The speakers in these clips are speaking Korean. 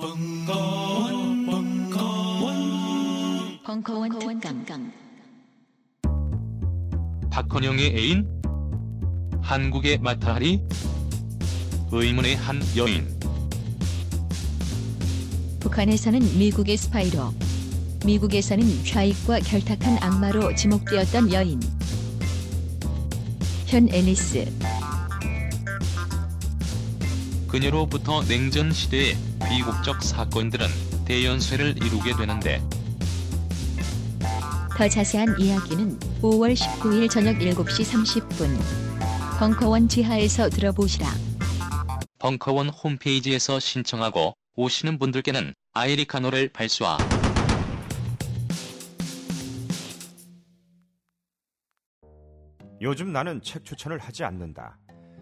벙커원, 벙커원, 벙커원 특강. 박헌영의 애인? 한국의 마타하리? 의문의 한 여인. 북한에서는 미국의 스파이로, 미국에서는 좌익과 결탁한 악마로 지목되었던 여인. 현 앨리스. 그녀로부터 냉전 시대의 비국적 사건들은 대연쇄를 이루게 되는데 더 자세한 이야기는 5월 19일 저녁 7시 30분 벙커원 지하에서 들어보시라. 벙커원 홈페이지에서 신청하고 오시는 분들께는 아이리카노를 발수하 요즘 나는 책 추천을 하지 않는다.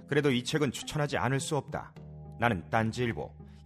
그래도 이 책은 추천하지 않을 수 없다. 나는 딴지일보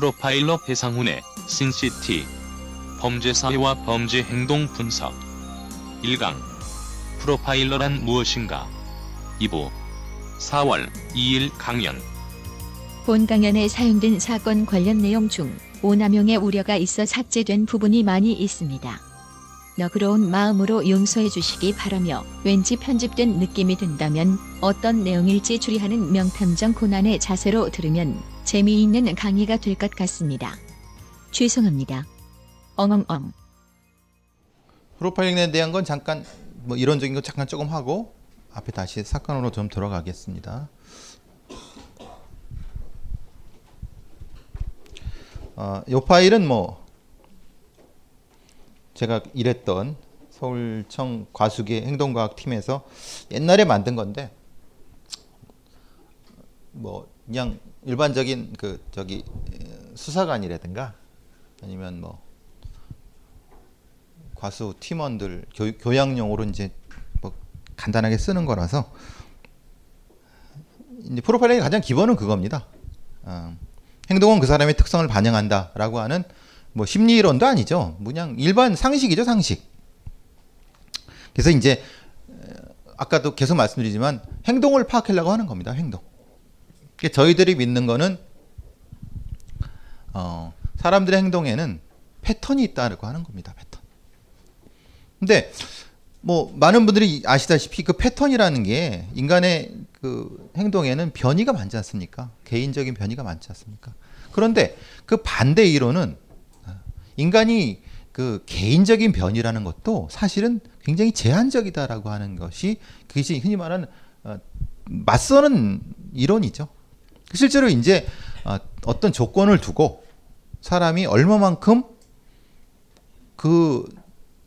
프로파일러 배상훈의 신시티 범죄 사회와 범죄 행동 분석. 1강. 프로파일러란 무엇인가? 2부. 4월 2일 강연. 본 강연에 사용된 사건 관련 내용 중 오남용의 우려가 있어 삭제된 부분이 많이 있습니다. 너그러운 마음으로 용서해 주시기 바라며 왠지 편집된 느낌이 든다면 어떤 내용일지 추리하는 명탐정 고난의 자세로 들으면 재미있는 강의가 될 것 같습니다. 죄송합니다. 엉엉엉. 프로파일링에 대한 건 잠깐 뭐 이론적인 거 잠깐 조금 하고 앞에 다시 사건으로 좀 들어가겠습니다. 어, 이 파일은 뭐 제가 일했던 서울청 과수기 행동과학 팀에서 옛날에 만든 건데 뭐 그냥 일반적인 그 저기 수사관이라든가 아니면 뭐 과수 팀원들 교, 교양용으로 이제 뭐 간단하게 쓰는 거라서 이제 프로파일링의 가장 기본은 그겁니다. 어, 행동은 그 사람의 특성을 반영한다라고 하는 뭐 심리론도 아니죠. 그냥 일반 상식이죠, 상식. 그래서 이제 아까도 계속 말씀드리지만 행동을 파악하려고 하는 겁니다. 행동. 저희들이 믿는 거는 어, 사람들의 행동에는 패턴이 있다고 하는 겁니다. 패턴. 근데 뭐 많은 분들이 아시다시피 그 패턴이라는 게 인간의 그 행동에는 변이가 많지 않습니까? 개인적인 변이가 많지 않습니까? 그런데 그 반대 이론은 인간이 그 개인적인 변이라는 것도 사실은 굉장히 제한적이다라고 하는 것이 그것이 흔히 말하는 어, 맞서는 이론이죠. 실제로 이제 어, 어떤 조건을 두고 사람이 얼마만큼 그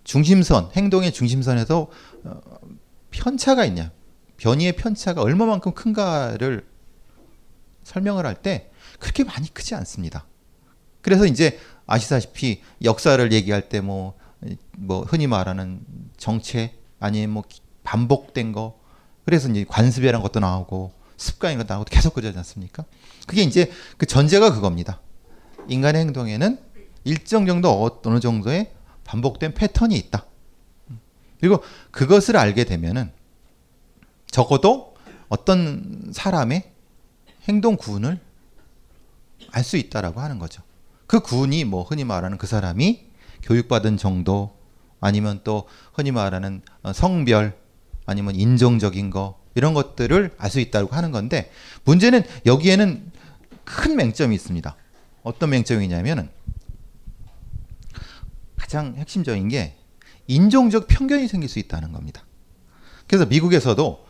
중심선, 행동의 중심선에서 어, 편차가 있냐, 변이의 편차가 얼마만큼 큰가를 설명을 할 때 그렇게 많이 크지 않습니다. 그래서 이제 아시다시피 역사를 얘기할 때 뭐 뭐 흔히 말하는 정체 아니면 뭐 반복된 거 그래서 이제 관습이라는 것도 나오고 습관인 것도 나오고 계속 그러지 않습니까? 그게 이제 그 전제가 그겁니다. 인간의 행동에는 일정 정도 어, 어느 정도의 반복된 패턴이 있다. 그리고 그것을 알게 되면은 적어도 어떤 사람의 행동 구훈을 알 수 있다라고 하는 거죠. 그 구훈이 뭐 흔히 말하는 그 사람이 교육받은 정도 아니면 또 흔히 말하는 어, 성별 아니면 인종적인 거 이런 것들을 알 수 있다고 하는 건데 문제는 여기에는 큰 맹점이 있습니다. 어떤 맹점이냐면은 가장 핵심적인 게 인종적 편견이 생길 수 있다는 겁니다. 그래서 미국에서도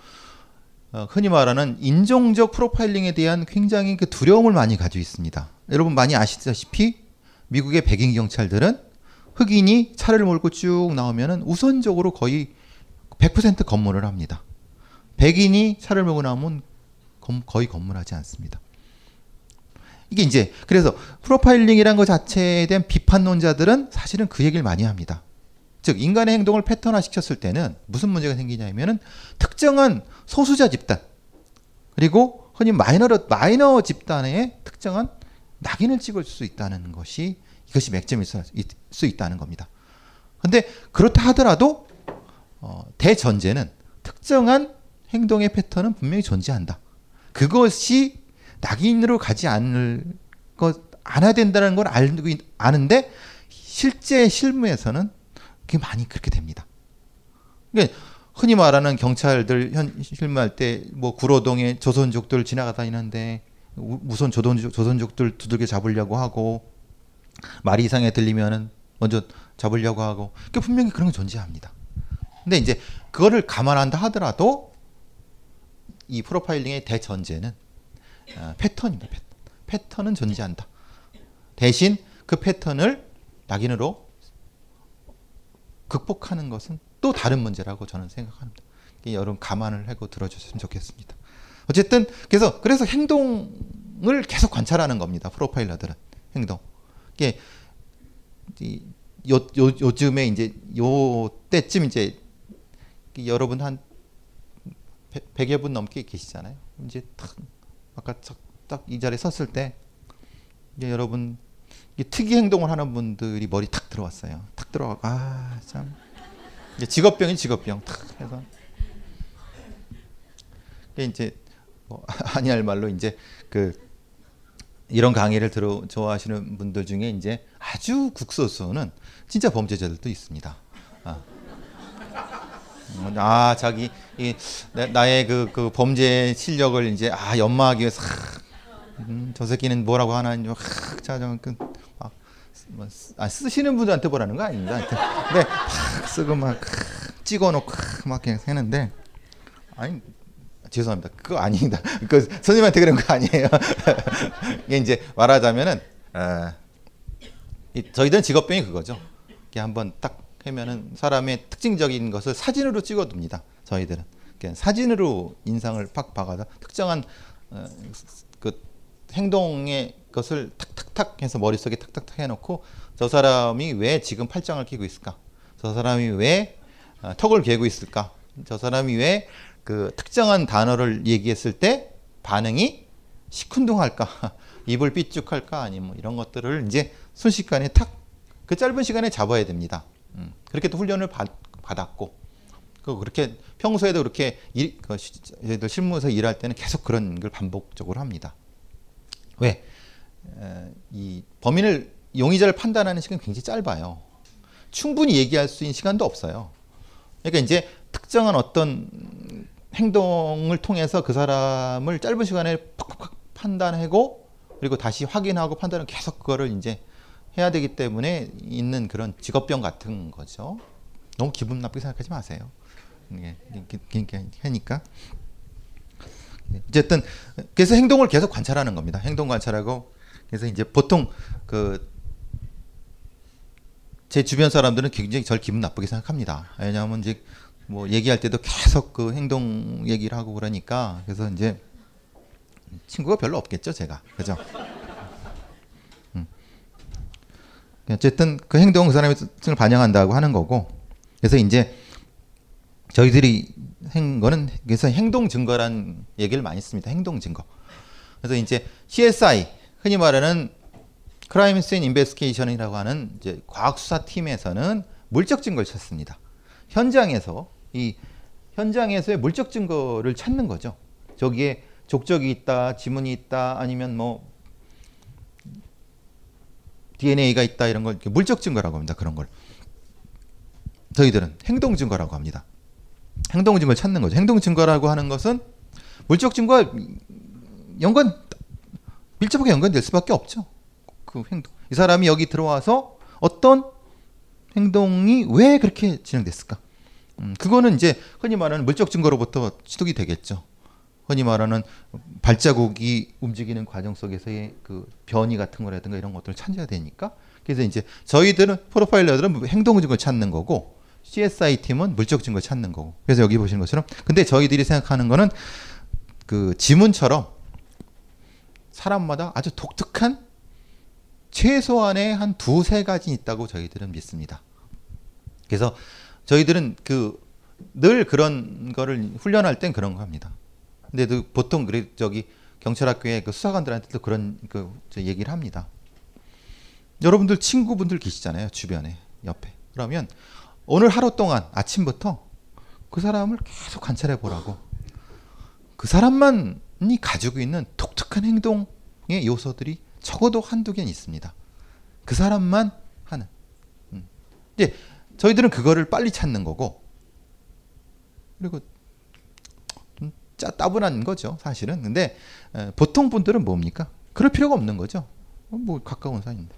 어, 흔히 말하는 인종적 프로파일링에 대한 굉장히 그 두려움을 많이 가지고 있습니다. 여러분 많이 아시다시피 미국의 백인 경찰들은 흑인이 차를 몰고 쭉 나오면은 우선적으로 거의 100% 검문을 합니다. 백인이 차를 몰고 나오면 검- 거의 검문하지 않습니다. 이게 이제 그래서 프로파일링이란 것 자체에 대한 비판론자들은 사실은 그 얘기를 많이 합니다. 즉 인간의 행동을 패턴화 시켰을 때는 무슨 문제가 생기냐면은 특정한 소수자 집단 그리고 흔히 마이너 마이너 집단의 특정한 낙인을 찍을 수 있다는 것이 이것이 맥점일 수 있다는 겁니다. 근데 그렇다 하더라도 어, 대전제는 특정한 행동의 패턴은 분명히 존재한다. 그것이 낙인으로 가지 않을 것 안아야 된다는 걸 알고 있- 아는데 실제 실무에서는 그게 많이 그렇게 됩니다. 그러니까 흔히 말하는 경찰들 현 실무할 때 뭐 구로동에 조선족들 지나가다니는데 우- 우선 조선족, 조선족들 두들겨 잡으려고 하고 말이 이상하게 들리면은 먼저 잡으려고 하고 그 분명히 그런 게 존재합니다. 근데 이제 그거를 감안한다 하더라도 이 프로파일링의 대전제는 어, 패턴입니다. 패턴. 패턴은 존재한다. 대신 그 패턴을 낙인으로 극복하는 것은 또 다른 문제라고 저는 생각합니다. 여러분 감안을 하고 들어주셨으면 좋겠습니다. 어쨌든 그래서 그래서 행동을 계속 관찰하는 겁니다. 프로파일러들은 행동. 이게 이- 요, 요, 요즘에 이제 요 때쯤 이제 여러분 한 100 여 분 넘게 계시잖아요. 이제 탁 아까 딱 이 자리에 섰을 때 이제 여러분 특이 행동을 하는 분들이 머리 탁 들어왔어요. 탁 들어가고 아참 직업병이 직업병 탁 해서 이제 뭐 아니할 말로 이제 그 이런 강의를 들어 좋아하시는 분들 중에 이제 아주 국소수는 진짜 범죄자들도 있습니다. 아, 음, 아 자기 이 나- 나의 그, 그 범죄 실력을 이제 아 연마하기 위해서 하, 음, 저 새끼는 뭐라고 하나 이제 자그 막, 뭐, 쓰- 아, 쓰시는 분들한테 보라는 거 아닙니다. 근데 팍 쓰고 막 찍어놓고 막 그냥 하는데 아니 죄송합니다. 그거 아닙니다. 그 선생님한테 그런 거 아니에요. 이게 이제 말하자면은 아, 이 저희들은 직업병이 그거죠. 이게 한번 딱 하면은 사람의 특징적인 것을 사진으로 찍어둡니다. 저희들은 그러니까 사진으로 인상을 팍 박아서 특정한 어, 그 행동의 것을 탁탁탁 해서 머릿속에 탁탁탁 해놓고 저 사람이 왜 지금 팔짱을 끼고 있을까? 저 사람이 왜 어, 턱을 개고 있을까? 저 사람이 왜 그 특정한 단어를 얘기했을 때 반응이 시큰둥할까? 입을 삐죽할까? 아니면 뭐 이런 것들을 이제 순식간에 탁 그 짧은 시간에 잡아야 됩니다. 음, 그렇게 또 훈련을 받, 받았고 그 그렇게 평소에도 그렇게 일, 그 실무에서 일할 때는 계속 그런 걸 반복적으로 합니다. 왜? 에, 이 범인을 용의자를 판단하는 시간이 굉장히 짧아요. 충분히 얘기할 수 있는 시간도 없어요. 그러니까 이제 특정한 어떤 행동을 통해서 그 사람을 짧은 시간에 팍팍팍 판단하고 그리고 다시 확인하고 판단을 계속 그거를 이제 해야 되기 때문에 있는 그런 직업병 같은 거죠. 너무 기분 나쁘게 생각하지 마세요. 이게 이렇게, 이렇게 하니까. 어쨌든 그래서 행동을 계속 관찰하는 겁니다. 행동 관찰하고 그래서 이제 보통 그 제 주변 사람들은 굉장히 절 기분 나쁘게 생각합니다. 왜냐하면 이제 뭐 얘기할 때도 계속 그 행동 얘기를 하고 그러니까 그래서 이제 친구가 별로 없겠죠 제가 그죠? 음. 어쨌든 그 행동은 그 사람의 뜻을 반영한다고 하는 거고 그래서 이제 저희들이 한 거는 그래서 행동 증거란 얘기를 많이 씁니다. 행동 증거. 그래서 이제 CSI 흔히 말하는 크라임 씬 인베스케이션이라고 하는 이제 과학 수사 팀에서는 물적 증거를 찾습니다. 현장에서 이 현장에서의 물적 증거를 찾는 거죠. 저기에 족적이 있다, 지문이 있다, 아니면 뭐 DNA가 있다 이런 걸 물적 증거라고 합니다. 그런 걸 저희들은 행동 증거라고 합니다. 행동 증거를 찾는 거죠. 행동 증거라고 하는 것은 물적 증거와 연관 밀접하게 연관될 수밖에 없죠. 그 행동. 이 사람이 여기 들어와서 어떤 행동이 왜 그렇게 진행됐을까? 음, 그거는 이제 흔히 말하는 물적 증거로부터 취득이 되겠죠. 흔히 말하는 발자국이 움직이는 과정 속에서의 그 변이 같은 거라든가 이런 것들을 찾아야 되니까 그래서 이제 저희들은 프로파일러들은 행동 증거를 찾는 거고 CSI 팀은 물적 증거를 찾는 거고 그래서 여기 보시는 것처럼 근데 저희들이 생각하는 거는 그 지문처럼 사람마다 아주 독특한 최소한의 한 두세 가지 있다고 저희들은 믿습니다. 그래서 저희들은 그 늘 그런 거를 훈련할 땐 그런 거 합니다. 근데 그 보통 그래 저기 경찰학교에 그 수사관들한테도 그런 그 얘기를 합니다. 여러분들 친구분들 계시잖아요 주변에 옆에 그러면 오늘 하루 동안 아침부터 그 사람을 계속 관찰해 보라고 그 사람만이 가지고 있는 독특한 행동의 요소들이 적어도 한두 개는 있습니다. 그 사람만 하는. 음. 이제 저희들은 그거를 빨리 찾는 거고 그리고 좀 짜, 따분한 거죠 사실은. 근데 에, 보통 분들은 뭡니까? 그럴 필요가 없는 거죠. 어, 뭐 가까운 사이인데.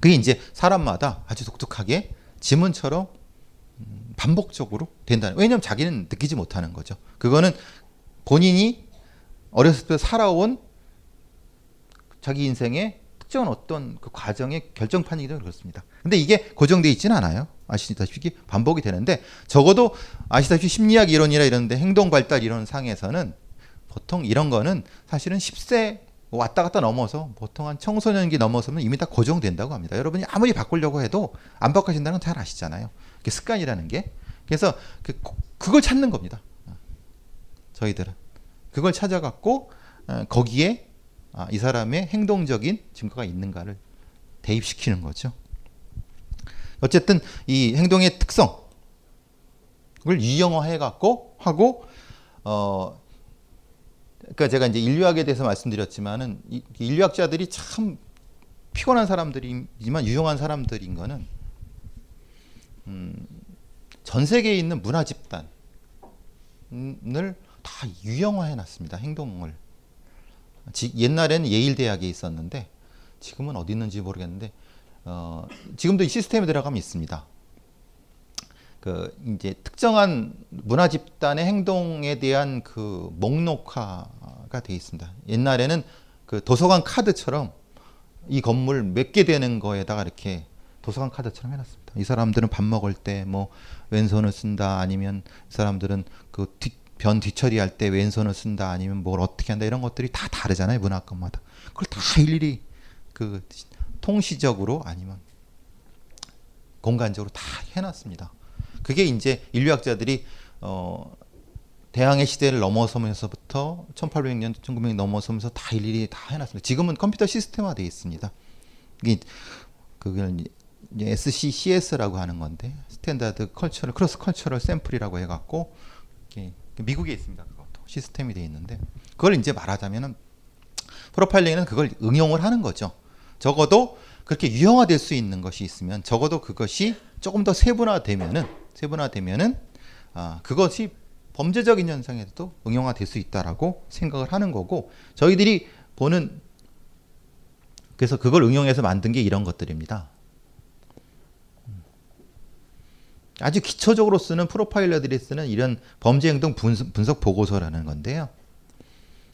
그게 이제 사람마다 아주 독특하게 지문처럼 음, 반복적으로 된다는. 왜냐하면 자기는 느끼지 못하는 거죠. 그거는 본인이 어렸을 때 살아온 자기 인생의 특정한 어떤 그 과정의 결정판이기도 그렇습니다. 근데 이게 고정되어 있지는 않아요. 아시다시피 반복이 되는데 적어도 아시다시피 심리학 이론이라 이런데 행동 발달 이론 상에서는 보통 이런 거는 사실은 10세 왔다 갔다 넘어서 보통 한 청소년기 넘어서면 이미 다 고정된다고 합니다. 여러분이 아무리 바꾸려고 해도 안 바꿔진다는 건 잘 아시잖아요. 그게 습관이라는 게. 그래서 그, 그걸 찾는 겁니다. 저희들은. 그걸 찾아갖고 어, 거기에 아, 이 사람의 행동적인 증거가 있는가를 대입시키는 거죠. 어쨌든 이 행동의 특성을 유형화해 갖고 하고 어 그러니까 제가 이제 인류학에 대해서 말씀드렸지만은 이, 인류학자들이 참 피곤한 사람들이지만 유용한 사람들인 거는 음, 전 세계에 있는 문화 집단을 다 유형화해 놨습니다. 행동을 지, 옛날에는 예일 대학에 있었는데 지금은 어디 있는지 모르겠는데 어, 지금도 이 시스템에 들어가면 있습니다. 그 이제 특정한 문화 집단의 행동에 대한 그 목록화가 되어 있습니다. 옛날에는 그 도서관 카드처럼 이 건물 몇 개 되는 거에다가 이렇게 도서관 카드처럼 해놨습니다. 이 사람들은 밥 먹을 때 뭐 왼손을 쓴다 아니면 이 사람들은 그 뒤, 변 뒤처리할 때 왼손을 쓴다 아니면 뭘 어떻게 한다 이런 것들이 다 다르잖아요 문화권마다 그걸 다 일일이 그 통시적으로 아니면 공간적으로 다 해놨습니다. 그게 이제 인류학자들이 어 대항해 시대를 넘어서면서부터 1800년, 1900년 넘어서면서 다 일일이 다 해놨습니다. 지금은 컴퓨터 시스템화되어 있습니다. 이게 그걸 SCCS라고 하는 건데 Standard Cultural Cross Cultural Sample이라고 해갖고 미국에 있습니다. 그것도 시스템이 되어 있는데 그걸 이제 말하자면은 프로파일링은 그걸 응용을 하는 거죠. 적어도 그렇게 유형화될 수 있는 것이 있으면 적어도 그것이 조금 더 세분화되면은 세분화되면은 아 그것이 범죄적인 현상에도 응용화될 수 있다라고 생각을 하는 거고 저희들이 보는 그래서 그걸 응용해서 만든 게 이런 것들입니다. 아주 기초적으로 쓰는 프로파일러들이 쓰는 이런 범죄 행동 분석, 보고서라는 건데요.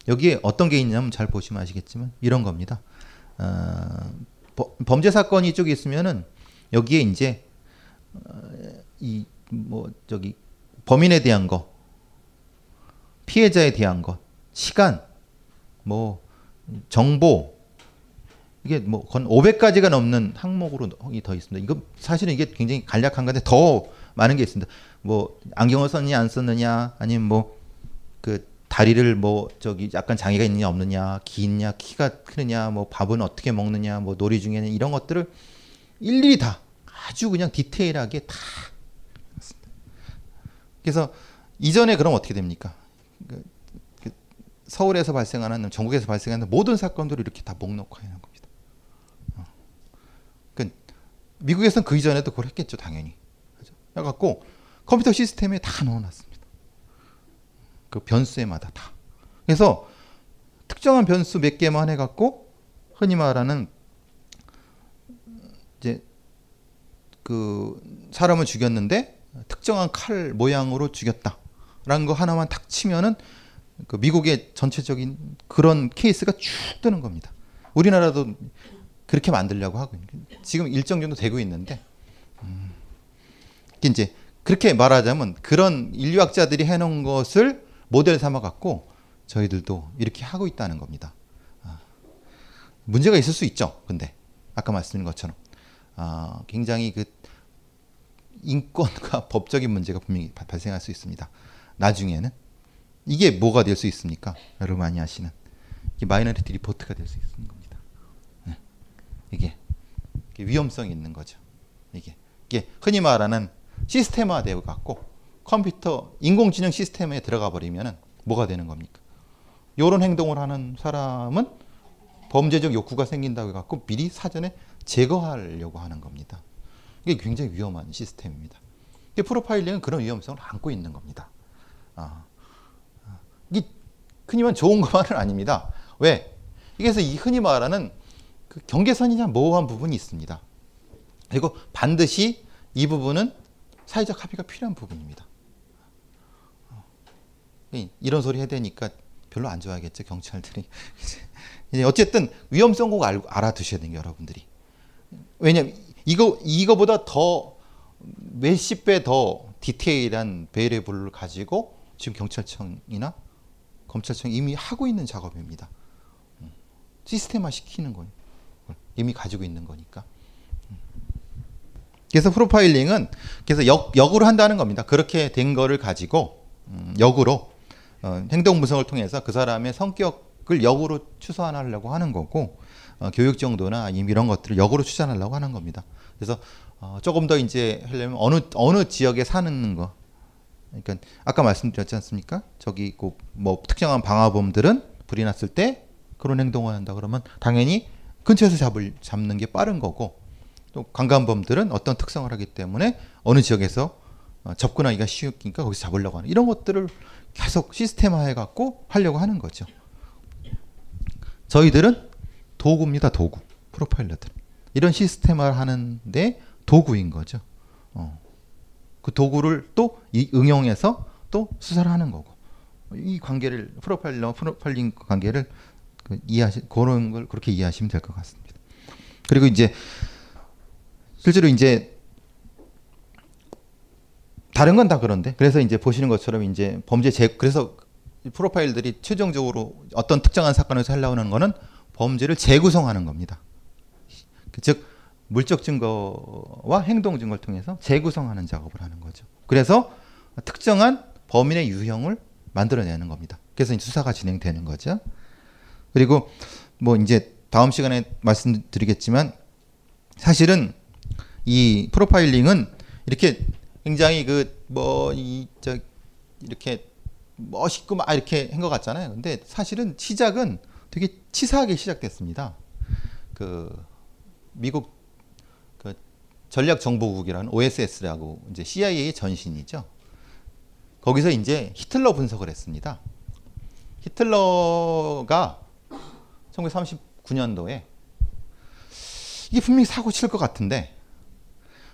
여기에 어떤 게 있냐면 잘 보시면 아시겠지만 이런 겁니다. 어, 범죄 사건이 이쪽에 있으면은 여기에 이제 이뭐 저기 범인에 대한 거, 피해자에 대한 것, 시간, 뭐 정보 이게 뭐 건 500가지가 넘는 항목으로 더 있습니다. 이거 사실은 이게 굉장히 간략한 건데 더 많은 게 있습니다. 뭐 안경을 썼느냐 안 썼느냐 아니면 뭐 그 다리를 뭐 저기 약간 장애가 있느냐 없느냐 기냐 키가 크느냐 뭐 밥은 어떻게 먹느냐 뭐 놀이 중에는 이런 것들을 일일이 다 아주 그냥 디테일하게 다 그래서 이전에 그럼 어떻게 됩니까? 그, 그 서울에서 발생하는 전국에서 발생하는 모든 사건들을 이렇게 다 목록화하는 겁니다. 어. 그 미국에서는 그 이전에도 그걸 했겠죠, 당연히. 그죠? 해갖고 컴퓨터 시스템에 다 넣어놨습니다. 그 변수에마다 다. 그래서 특정한 변수 몇 개만 해갖고 흔히 말하는 이제 그 사람을 죽였는데 특정한 칼 모양으로 죽였다라는 거 하나만 탁 치면은 그 미국의 전체적인 그런 케이스가 쭉 뜨는 겁니다. 우리나라도 그렇게 만들려고 하고 지금 일정 정도 되고 있는데 음, 이제 그렇게 말하자면 그런 인류학자들이 해놓은 것을 모델 삼아 갖고 저희들도 이렇게 하고 있다는 겁니다. 아, 문제가 있을 수 있죠. 근데 아까 말씀드린 것처럼 아, 굉장히 그 인권과 법적인 문제가 분명히 발생할 수 있습니다. 나중에는 이게 뭐가 될 수 있습니까? 여러분 많이 아시는 Minority Report가 될 수 있는 겁니다. 네. 이게, 위험성이 있는 거죠. 이게 이게 흔히 말하는 시스템화 되어 갖고 컴퓨터 인공지능 시스템에 들어가 버리면은 뭐가 되는 겁니까? 이런 행동을 하는 사람은 범죄적 욕구가 생긴다고 해갖고 미리 사전에 제거하려고 하는 겁니다. 이게 굉장히 위험한 시스템입니다. 프로파일링은 그런 위험성을 안고 있는 겁니다. 아, 아 이게 흔히 말 좋은 것만은 아닙니다. 왜? 이게서 이 흔히 말하는 그 경계선이냐 모호한 부분이 있습니다. 그리고 반드시 이 부분은 사회적 합의가 필요한 부분입니다. 어, 이런 소리 해야 되니까 별로 안 좋아하겠죠 경찰들이. 어쨌든 위험성 꼭 알 아두셔야 돼요 여러분들이. 왜냐면 이거 이거보다 더 몇십 배 더 디테일한 베레블을 가지고 지금 경찰청이나 검찰청이 이미 하고 있는 작업입니다. 음. 시스템화 시키는 거예요. 이미 가지고 있는 거니까. 음. 그래서 프로파일링은 그래서 역, 역으로 한다는 겁니다. 그렇게 된 거를 가지고 음, 역으로 어, 행동 분석을 통해서 그 사람의 성격을 역으로 추산하려고 하는 거고 어, 교육 정도나 이런 것들을 역으로 추산하려고 하는 겁니다. 그래서 어, 조금 더 이제 하려면 어느 어느 지역에 사는 거. 그러니까 아까 말씀드렸지 않습니까? 저기 뭐 특정한 방화범들은 불이 났을 때 그런 행동을 한다 그러면 당연히 근처에서 잡을 잡는 게 빠른 거고 또 강간범들은 어떤 특성을 하기 때문에 어느 지역에서 어, 접근하기가 쉬우니까 거기서 잡으려고 하는 이런 것들을 계속 시스템화해 갖고 하려고 하는 거죠. 저희들은 도구입니다, 도구. 프로파일러들. 이런 시스템을 하는데 도구인 거죠. 어. 그 도구를 또 응용해서 또 수사를 하는 거고 이 관계를 프로파일러 프로파일링 관계를 그 이해하시 그런 걸 그렇게 이해하시면 될 것 같습니다. 그리고 이제 실제로 이제 다른 건 다 그런데 그래서 이제 보시는 것처럼 이제 범죄 재 그래서 프로파일들이 최종적으로 어떤 특정한 사건에서 하려고 하는 거는 범죄를 재구성하는 겁니다. 즉 물적 증거와 행동 증거를 통해서 재구성하는 작업을 하는 거죠. 그래서 특정한 범인의 유형을 만들어내는 겁니다. 그래서 수사가 진행되는 거죠. 그리고 뭐 이제 다음 시간에 말씀드리겠지만 사실은 이 프로파일링은 이렇게 굉장히 그 뭐 이 저 이렇게 멋있고 막 이렇게 한 것 같잖아요. 근데 사실은 시작은 되게 치사하게 시작됐습니다. 그 미국 그 전략정보국이라는 OSS라고 이제 CIA의 전신이죠. 거기서 이제 히틀러 분석을 했습니다. 히틀러가 1939년도에 이게 분명히 사고 칠 것 같은데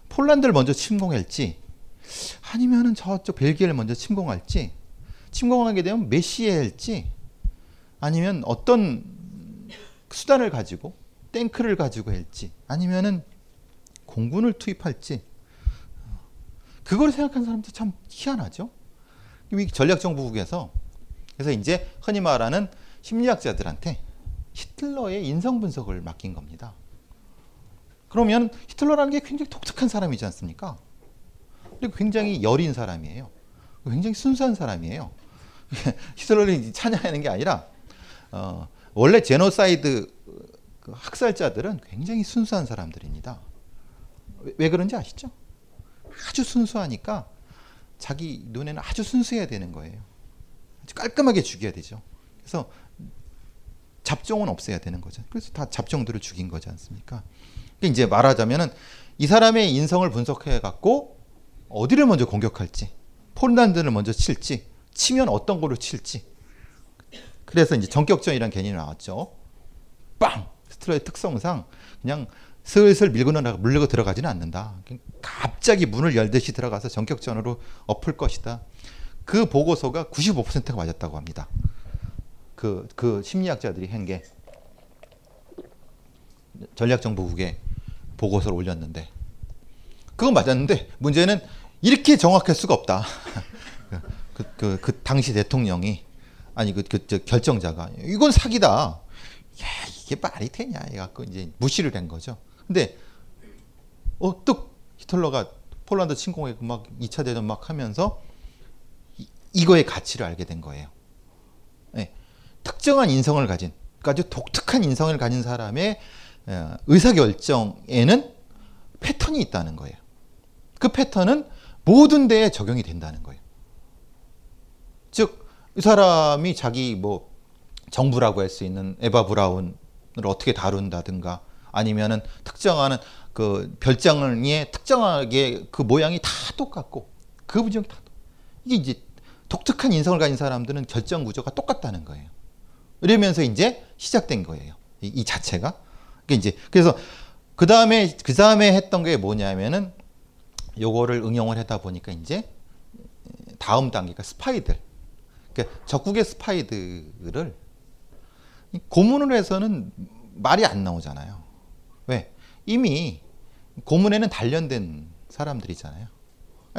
폴란드를 먼저 침공할지 아니면은 저쪽 벨기에를 먼저 침공할지 침공하게 되면 메시에 할지 아니면 어떤 수단을 가지고 탱크를 가지고 할지 아니면은 공군을 투입할지 그걸 생각한 사람들 참 희한하죠. 이 전략정보국에서 그래서 이제 흔히 말하는 심리학자들한테 히틀러의 인성 분석을 맡긴 겁니다. 그러면 히틀러라는 게 굉장히 독특한 사람이지 않습니까? 그리고 굉장히 여린 사람이에요. 굉장히 순수한 사람이에요. 히틀러를 찬양하는 게 아니라 어, 원래 제노사이드 그 학살자들은 굉장히 순수한 사람들입니다. 왜, 왜 그런지 아시죠? 아주 순수하니까 자기 눈에는 아주 순수해야 되는 거예요. 아주 깔끔하게 죽여야 되죠. 그래서 잡종은 없애야 되는 거죠. 그래서 다 잡종들을 죽인 거지 않습니까? 그러니까 이제 말하자면은 이 사람의 인성을 분석해 갖고 어디를 먼저 공격할지, 폴란드를 먼저 칠지, 치면 어떤 걸로 칠지. 그래서 이제 전격전이라는 개념이 나왔죠. 빵! 스트로의 특성상 그냥 슬슬 밀고 물려고 들어가지는 않는다. 갑자기 문을 열듯이 들어가서 전격전으로 엎을 것이다. 그 보고서가 95%가 맞았다고 합니다. 그, 그 심리학자들이 한 게 전략정보국에 보고서를 올렸는데 그건 맞았는데 문제는 이렇게 정확할 수가 없다. 그, 그, 그 당시 대통령이 아니 그, 그 결정자가 이건 사기다. 야 이게 말이 되냐 해갖고 이제 무시를 한 거죠. 근데 어또 히틀러가 폴란드 침공에 막 2차 대전 막 하면서 이, 거의 가치를 알게 된 거예요. 네. 특정한 인성을 가진 아주 독특한 인성을 가진 사람의 어, 의사결정에는 패턴이 있다는 거예요. 그 패턴은 모든 데에 적용이 된다는 거예요. 즉, 이 사람이 자기 뭐 정부라고 할 수 있는 에바 브라운을 어떻게 다룬다든가 아니면은 특정하는 그 별장의 특정하게 그 모양이 다 똑같고 그 부정이 다 이게 이제 독특한 인성을 가진 사람들은 결정 구조가 똑같다는 거예요. 이러면서 이제 시작된 거예요. 이, 이 자체가. 그러니까 이제 그래서 그 다음에 그 다음에 했던 게 뭐냐면은 요거를 응용을 하다 보니까 이제 다음 단계가 스파이들. 그러니까 적국의 스파이들을 고문을 해서는 말이 안 나오잖아요. 왜? 이미 고문에는 단련된 사람들이잖아요.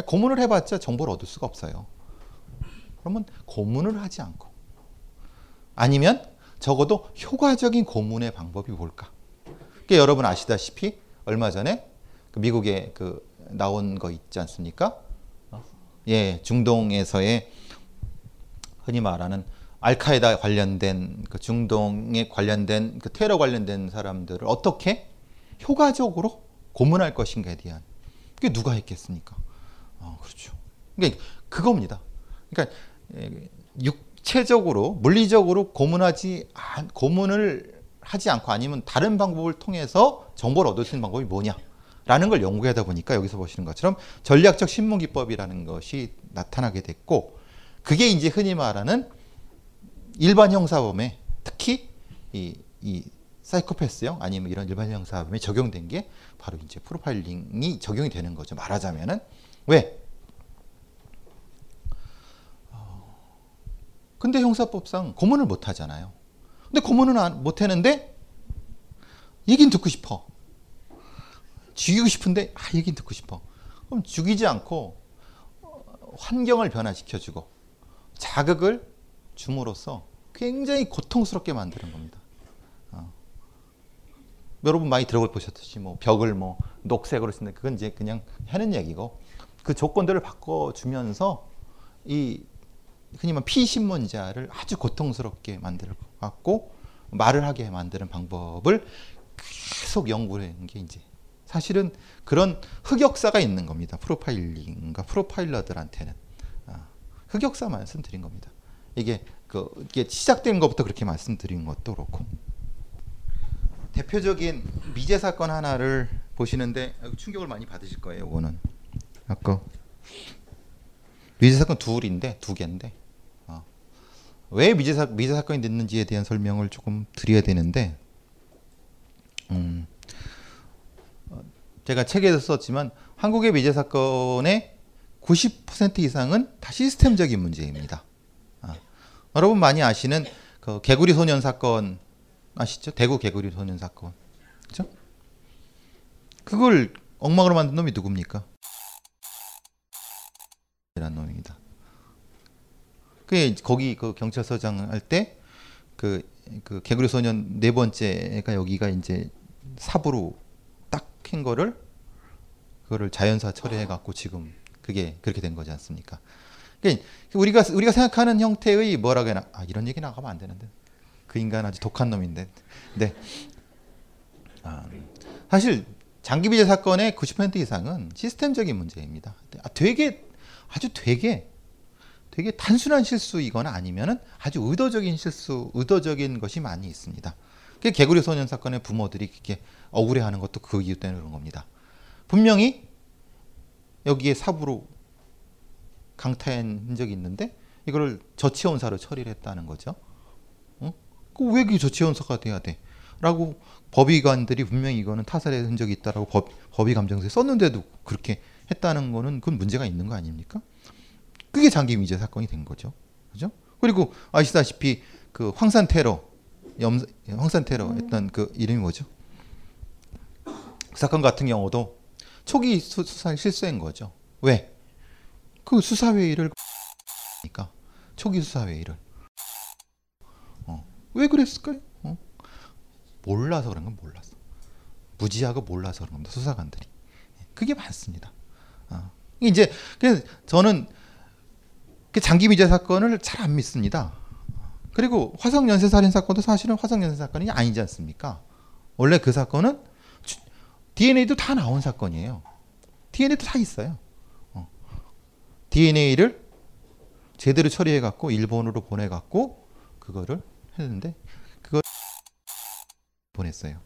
고문을 해봤자 정보를 얻을 수가 없어요. 그러면 고문을 하지 않고 아니면 적어도 효과적인 고문의 방법이 뭘까? 그러니까 여러분 아시다시피 얼마 전에 그 미국에 그 나온 거 있지 않습니까? 예, 중동에서의 흔히 말하는 알카에다 관련된 그 중동에 관련된 그 테러 관련된 사람들을 어떻게 효과적으로 고문할 것인가에 대한 그게 누가 했겠습니까? 어, 그렇죠. 그러니까 그겁니다. 그러니까 육 체적으로 물리적으로 고문하지 고문을 하지 않고 아니면 다른 방법을 통해서 정보를 얻을 수 있는 방법이 뭐냐 라는 걸 연구하다 보니까 여기서 보시는 것처럼 전략적 신문 기법이라는 것이 나타나게 됐고 그게 이제 흔히 말하는 일반 형사범에 특히 이, 이 사이코패스형 아니면 이런 일반 형사범에 적용된 게 바로 이제 프로파일링이 적용이 되는 거죠. 말하자면은 왜? 근데 형사법상 고문을 못 하잖아요. 근데 고문은 못 하는데 얘긴 듣고 싶어. 죽이고 싶은데 아 얘긴 듣고 싶어. 그럼 죽이지 않고 환경을 변화시켜주고 자극을 줌으로써 굉장히 고통스럽게 만드는 겁니다. 어. 여러분 많이 들어보셨듯이 뭐 벽을 뭐 녹색으로 쓰는 그건 이제 그냥 하는 얘기고 그 조건들을 바꿔주면서 이 흔히 말 피신문자를 아주 고통스럽게 만들고 말을 하게 만드는 방법을 계속 연구를 하는 게 이제 사실은 그런 흑역사가 있는 겁니다. 프로파일링과 프로파일러들한테는 아, 흑역사 말씀드린 겁니다. 이게 그 이게 시작된 것부터 그렇게 말씀드린 것도 그렇고 대표적인 미제 사건 하나를 보시는데 충격을 많이 받으실 거예요. 이거는 아까 미제 사건 둘인데 두 개인데 어. 왜 미제 사 미제 사건이 됐는지에 대한 설명을 조금 드려야 되는데 음, 어, 제가 책에서 썼지만 한국의 미제 사건의 90% 이상은 다 시스템적인 문제입니다. 여러분 많이 아시는 그 개구리 소년 사건 아시죠? 대구 개구리 소년 사건. 그죠? 그걸 엉망으로 만든 놈이 누굽니까? 이란 놈입니다. 그 거기 그 경찰서장 할 때 그 그 개구리 소년 네 번째가 여기가 이제 삽으로 딱캔 거를 그거를 자연사 처리해 갖고 지금 그게 그렇게 된 거지 않습니까? 그러니까 우리가 우리가 생각하는 형태의 뭐라고 해나 아 이런 얘기 나가면 안 되는데 그 인간 아주 독한 놈인데 네 아, 사실 장기 비제 사건의 90% 이상은 시스템적인 문제입니다. 아, 되게 아주 되게 되게 단순한 실수이거나 아니면은 아주 의도적인 실수, 의도적인 것이 많이 있습니다. 그 개구리 소년 사건의 부모들이 그렇게 억울해하는 것도 그 이유 때문에 그런 겁니다. 분명히 여기에 사부로 강타한 흔적이 있는데 이거를 저체온사로 처리를 했다는 거죠. 어? 그왜 그게 저체온사가 돼야 돼? 라고 법의관들이 분명히 이거는 타살의 흔적이 있다라고 법, 법의 감정서에 썼는데도 그렇게 했다는 거는 그건 문제가 있는 거 아닙니까? 그게 장기 미제 사건이 된 거죠. 그죠? 그리고 아시다시피 그 황산 테러, 염, 황산 테러 했던 그 이름이 뭐죠? 그 사건 같은 경우도 초기 수, 수사에 실수한 거죠. 왜? 그 수사회의를 니까 초기 수사회의를 어. 왜 그랬을까요? 어. 몰라서 그런 건 몰랐어. 무지하고 몰라서 그런 겁니다. 수사관들이. 그게 많습니다. 어. 이제 그래서 저는 그 장기 미제 사건을 잘 안 믿습니다. 그리고 화성 연쇄 살인 사건도 사실은 화성 연쇄 사건이 아니지 않습니까? 원래 그 사건은 DNA도 다 나온 사건이에요. DNA도 다 있어요. 어. DNA를 제대로 처리해 갖고 일본으로 보내 갖고 그거를 했는데 그걸 보냈어요.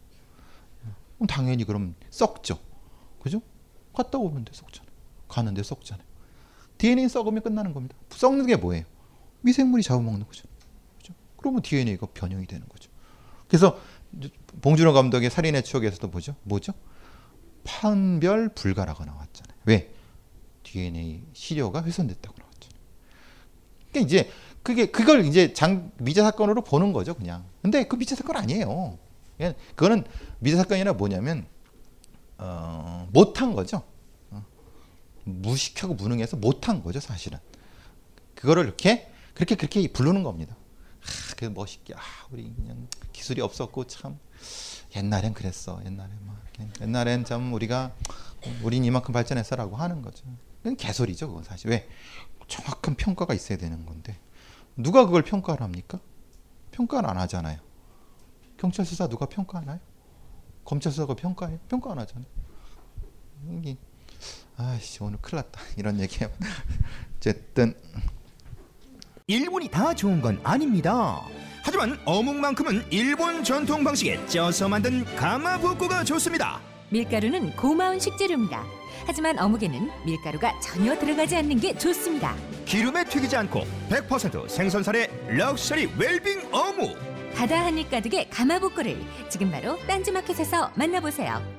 그럼 당연히 그럼 썩죠. 그죠? 갔다 오는데 썩잖아요. 가는데 썩잖아요. DNA 썩으면 끝나는 겁니다. 썩는 게 뭐예요? 미생물이 잡아먹는 거죠. 그죠? 그러면 DNA가 변형이 되는 거죠. 그래서 봉준호 감독의 살인의 추억에서도 뭐죠? 뭐죠? 판별 불가라고 나왔잖아요. 왜? DNA 시료가 훼손됐다고 나왔잖아요. 그러니까 이제 그게 그걸 이제 장 미제 사건으로 보는 거죠, 그냥. 근데 그 미제 사건 아니에요. 그거는 미제 사건이라 뭐냐면 어, 못한 거죠. 어. 무식하고 무능해서 못한 거죠, 사실은. 그거를 이렇게 그렇게 그렇게 부르는 겁니다. 아, 그 멋있게 아, 우리 그냥 기술이 없었고 참 옛날엔 그랬어. 옛날에 막 옛날엔 참 우리가 우린 이만큼 발전했어라고 하는 거죠. 그건 개소리죠, 그건 사실. 왜? 정확한 평가가 있어야 되는 건데 누가 그걸 평가를 합니까? 평가를 안 하잖아요. 경찰 수사 누가 평가하나요? 검찰 수사가 평가해? 평가 안 하잖아요. 아씨 오늘 큰일 났다 이런 얘기 어쨌든 일본이 다 좋은 건 아닙니다. 하지만 어묵만큼은 일본 전통 방식에 쪄서 만든 가마부코가 좋습니다. 밀가루는 고마운 식재료입니다. 하지만 어묵에는 밀가루가 전혀 들어가지 않는 게 좋습니다. 기름에 튀기지 않고 100% 생선살의 럭셔리 웰빙 어묵. 바다 한입 가득의 가마복고를 지금 바로 딴지마켓에서 만나보세요.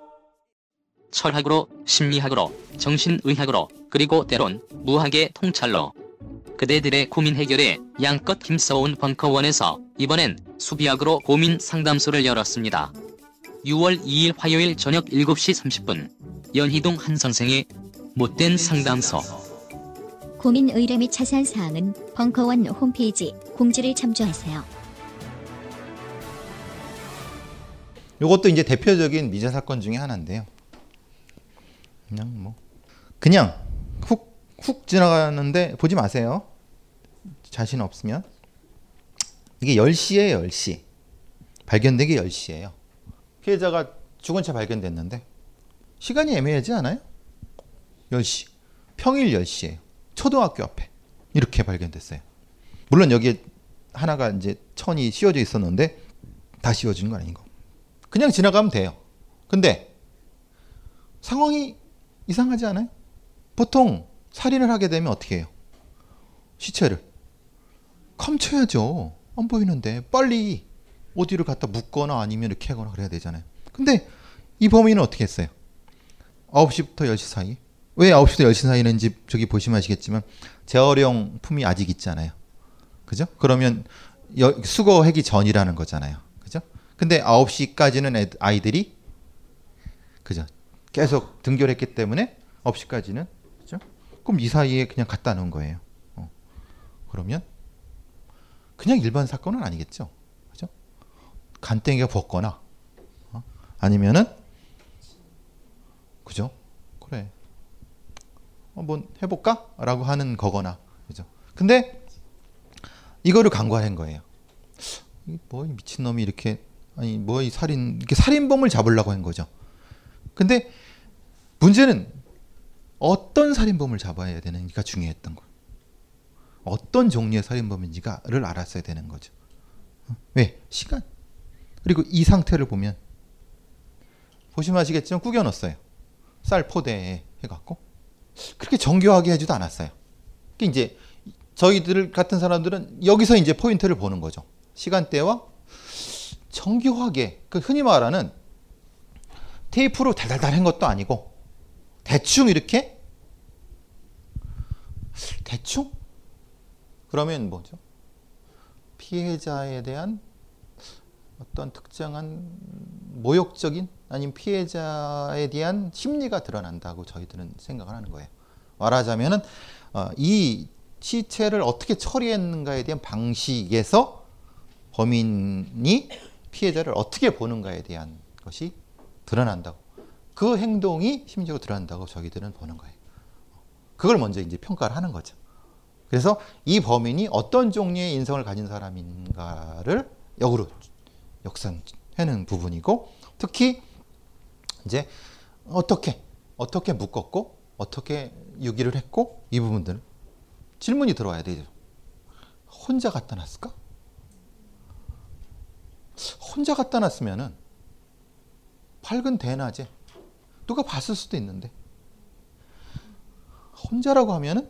철학으로, 심리학으로, 정신의학으로, 그리고 때론 무학의 통찰로 그대들의 고민 해결에 양껏 힘써온 벙커원에서 이번엔 수비학으로 고민 상담소를 열었습니다. 6월 2일 화요일 저녁 7시 30분 연희동 한 선생의 못된 상담소 고민 의뢰 및 자세한 사항은 벙커원 홈페이지 공지를 참조하세요. 이것도 이제 대표적인 미제 사건 중에 하나인데요. 그냥 뭐 그냥 훅 훅 지나가는데 보지 마세요. 자신 없으면 이게 10시에 10시 발견된 게 10시예요. 피해자가 죽은 채 발견됐는데 시간이 애매하지 않아요? 10시 평일 10시에요. 초등학교 앞에 이렇게 발견됐어요. 물론 여기에 하나가 이제 천이 씌워져 있었는데 다 씌워진 건 아닌 거. 그냥 지나가면 돼요. 근데 상황이 이상하지 않아요? 보통 살인을 하게 되면 어떻게 해요? 시체를 감춰야죠. 안 보이는데 빨리 어디를 갖다 묶거나 아니면 이렇게 하거나 그래야 되잖아요. 근데 이 범인은 어떻게 했어요? 9시부터 10시 사이. 왜 9시부터 10시 사이는지 저기 보시면 아시겠지만 재활용 품이 아직 있잖아요. 그죠? 그러면 여, 수거하기 전이라는 거잖아요. 그죠? 근데 9시까지는 애, 아이들이 그죠? 계속 등교했기 때문에 9시까지는 그죠? 그럼 이 사이에 그냥 갖다 놓은 거예요. 어. 그러면 그냥 일반 사건은 아니겠죠. 그죠? 간땡이가 벗거나 어? 아니면은 그죠? 그래. 한번 해볼까? 라고 하는 거거나 그죠? 근데 이거를 간과한 거예요. 뭐 미친놈이 이렇게 아니 뭐 이 살인 이렇게 살인범을 잡으려고 한 거죠. 근데 문제는 어떤 살인범을 잡아야 되는지가 중요했던 거. 어떤 종류의 살인범인지가를 알았어야 되는 거죠. 왜? 시간. 그리고 이 상태를 보면 보시면 아시겠지만 구겨 넣었어요. 쌀 포대에 해갖고 그렇게 정교하게 하지도 않았어요. 이제 저희들 같은 사람들은 여기서 이제 포인트를 보는 거죠. 시간대와 정교하게 그 흔히 말하는 테이프로 달달달 한 것도 아니고 대충 이렇게 대충 그러면 뭐죠? 피해자에 대한 어떤 특정한 모욕적인 아니면 피해자에 대한 심리가 드러난다고 저희들은 생각을 하는 거예요. 말하자면은 어, 이 시체를 어떻게 처리했는가에 대한 방식에서 범인이 피해자를 어떻게 보는가에 대한 것이 드러난다고. 그 행동이 심리적으로 드러난다고 저희들은 보는 거예요. 그걸 먼저 이제 평가를 하는 거죠. 그래서 이 범인이 어떤 종류의 인성을 가진 사람인가를 역으로 역산하는 부분이고 특히 이제 어떻게 어떻게 묶었고 어떻게 유기를 했고 이 부분들 질문이 들어와야 되죠. 혼자 갖다 놨을까? 혼자 갖다 놨으면은 밝은 대낮에 누가 봤을 수도 있는데 혼자라고 하면은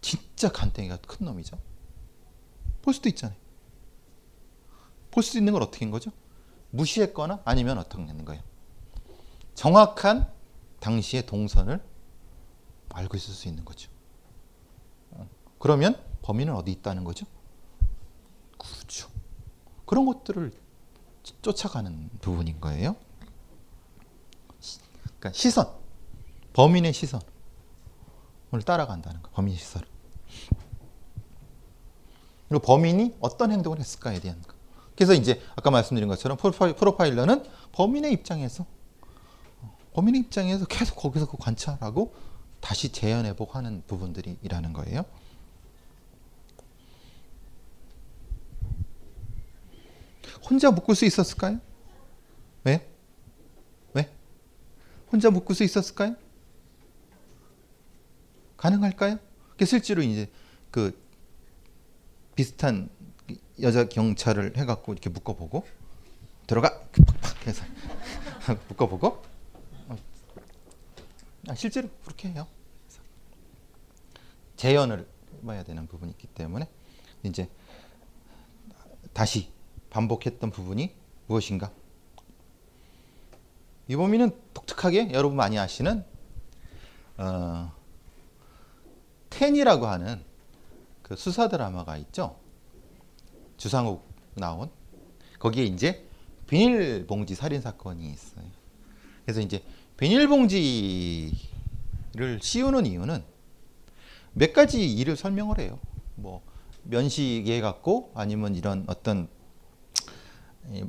진짜 간땡이가 큰 놈이죠. 볼 수도 있잖아요. 볼 수 있는 걸 어떻게 한 거죠? 무시했거나 아니면 어떻게 했는 거예요? 정확한 당시의 동선을 알고 있을 수 있는 거죠. 어. 그러면 범인은 어디 있다는 거죠? 그렇죠. 그런 것들을 쫓아가는 부분인 거예요. 그러니까 시선, 범인의 시선을 따라간다는 거, 범인의 시선. 그리고 범인이 어떤 행동을 했을까에 대한 거. 그래서 이제 아까 말씀드린 것처럼 프로파일러는 범인의 입장에서 범인의 입장에서 계속 거기서 그 관찰하고 다시 재현해보고 하는 부분들이라는 거예요. 혼자 묶을 수 있었을까요? 왜? 왜? 혼자 묶을 수 있었을까요? 가능할까요? 실제로 이제 그 비슷한 여자 경찰을 해갖고 이렇게 묶어보고 들어가 팍팍 해서 묶어보고 아, 실제로 그렇게 해요. 재현을 해봐야 되는 부분이 있기 때문에 이제 다시 반복했던 부분이 무엇인가? 이 범위는 독특하게 여러분 많이 아시는 어, 텐이라고 하는 그 수사 드라마가 있죠. 주상욱 나온 거기에 이제 비닐봉지 살인 사건이 있어요. 그래서 이제 비닐봉지를 씌우는 이유는 몇 가지 일을 설명을 해요. 뭐 면식해 갖고 아니면 이런 어떤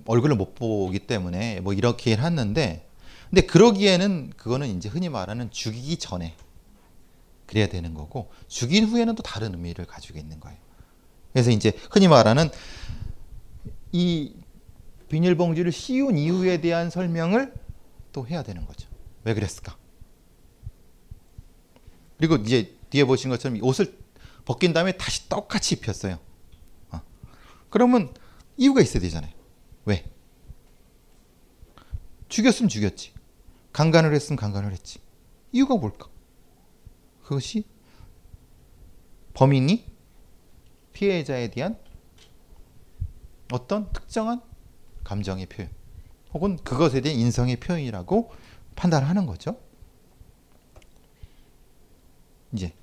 얼굴을 못 보기 때문에 뭐 이렇게 했는데 근데 그러기에는 그거는 이제 흔히 말하는 죽이기 전에 그래야 되는 거고 죽인 후에는 또 다른 의미를 가지고 있는 거예요. 그래서 이제 흔히 말하는 이 비닐봉지를 씌운 이유에 대한 설명을 또 해야 되는 거죠. 왜 그랬을까? 그리고 이제 뒤에 보신 것처럼 옷을 벗긴 다음에 다시 똑같이 입혔어요. 어. 그러면 이유가 있어야 되잖아요. 왜? 죽였으면 죽였지. 강간을 했으면 강간을 했지. 이유가 뭘까? 그것이 범인이 피해자에 대한 어떤 특정한 감정의 표현 혹은 그것에 대한 인성의 표현이라고 판단하는 거죠. 이제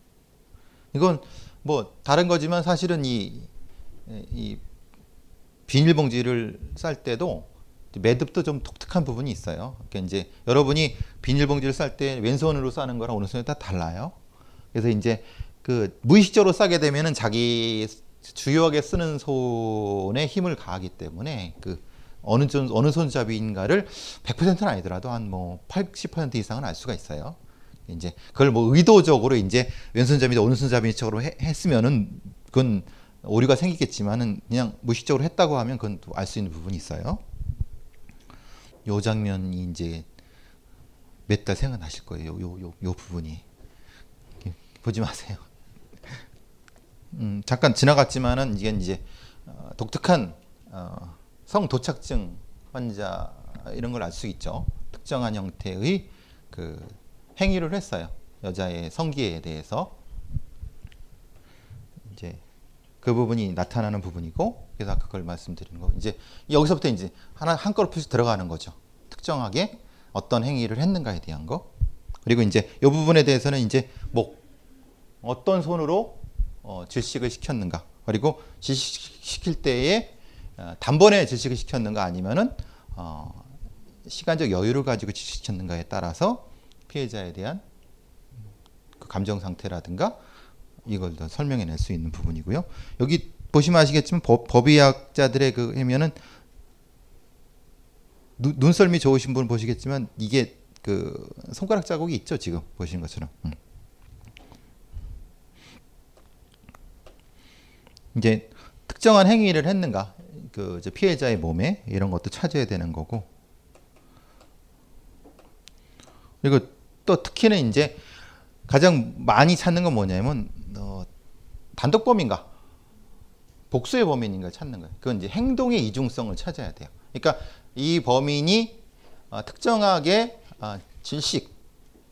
이건 뭐 다른 거지만 사실은 이, 이 비닐봉지를 쌀 때도 매듭도 좀 독특한 부분이 있어요. 그러니까 이제 여러분이 비닐봉지를 쌀 때 왼손으로 싸는 거랑 오른손이 다 달라요. 그래서 이제 그 무의식적으로 싸게 되면은 자기 주요하게 쓰는 손에 힘을 가하기 때문에 그 어느 전 어느 손잡이인가를 100%는 아니더라도 한 뭐 80% 이상은 알 수가 있어요. 이제 그걸 뭐 의도적으로 이제 왼손잡이나 오른손잡이처럼 했으면은 그건 오류가 생기겠지만은 그냥 무의식적으로 했다고 하면 그건 알수 있는 부분이 있어요. 요 장면이 이제 몇 달 생각나실 거예요. 요, 요, 요 부분이. 보지 마세요. 음, 잠깐 지나갔지만은 이게 이제 어, 독특한 어, 성도착증 환자 이런 걸 알 수 있죠. 특정한 형태의 그 행위를 했어요. 여자의 성기에 대해서 이제 그 부분이 나타나는 부분이고 그래서 그걸 말씀드리는 거. 이제 여기서부터 이제 하나 한 걸음씩 들어가는 거죠. 특정하게 어떤 행위를 했는가에 대한 거. 그리고 이제 이 부분에 대해서는 이제 뭐 어떤 손으로 어, 질식을 시켰는가. 그리고 질식시킬 때에 어, 단번에 질식을 시켰는가 아니면은 어, 시간적 여유를 가지고 질식시켰는가에 따라서 피해자에 대한 그 감정 상태라든가 이걸 더 설명해낼 수 있는 부분이고요. 여기 보시면 아시겠지만 법, 법의학자들의 그 해면은 누, 눈썰미 좋으신 분 보시겠지만 이게 그 손가락 자국이 있죠 지금 보시는 것처럼. 음. 이제 특정한 행위를 했는가 그 피해자의 몸에 이런 것도 찾아야 되는 거고 그리고 또 특히는 이제 가장 많이 찾는 건 뭐냐면 어, 단독범인가 복수의 범인인가 찾는 거예요. 그건 이제 행동의 이중성을 찾아야 돼요. 그러니까 이 범인이 어, 특정하게 어, 질식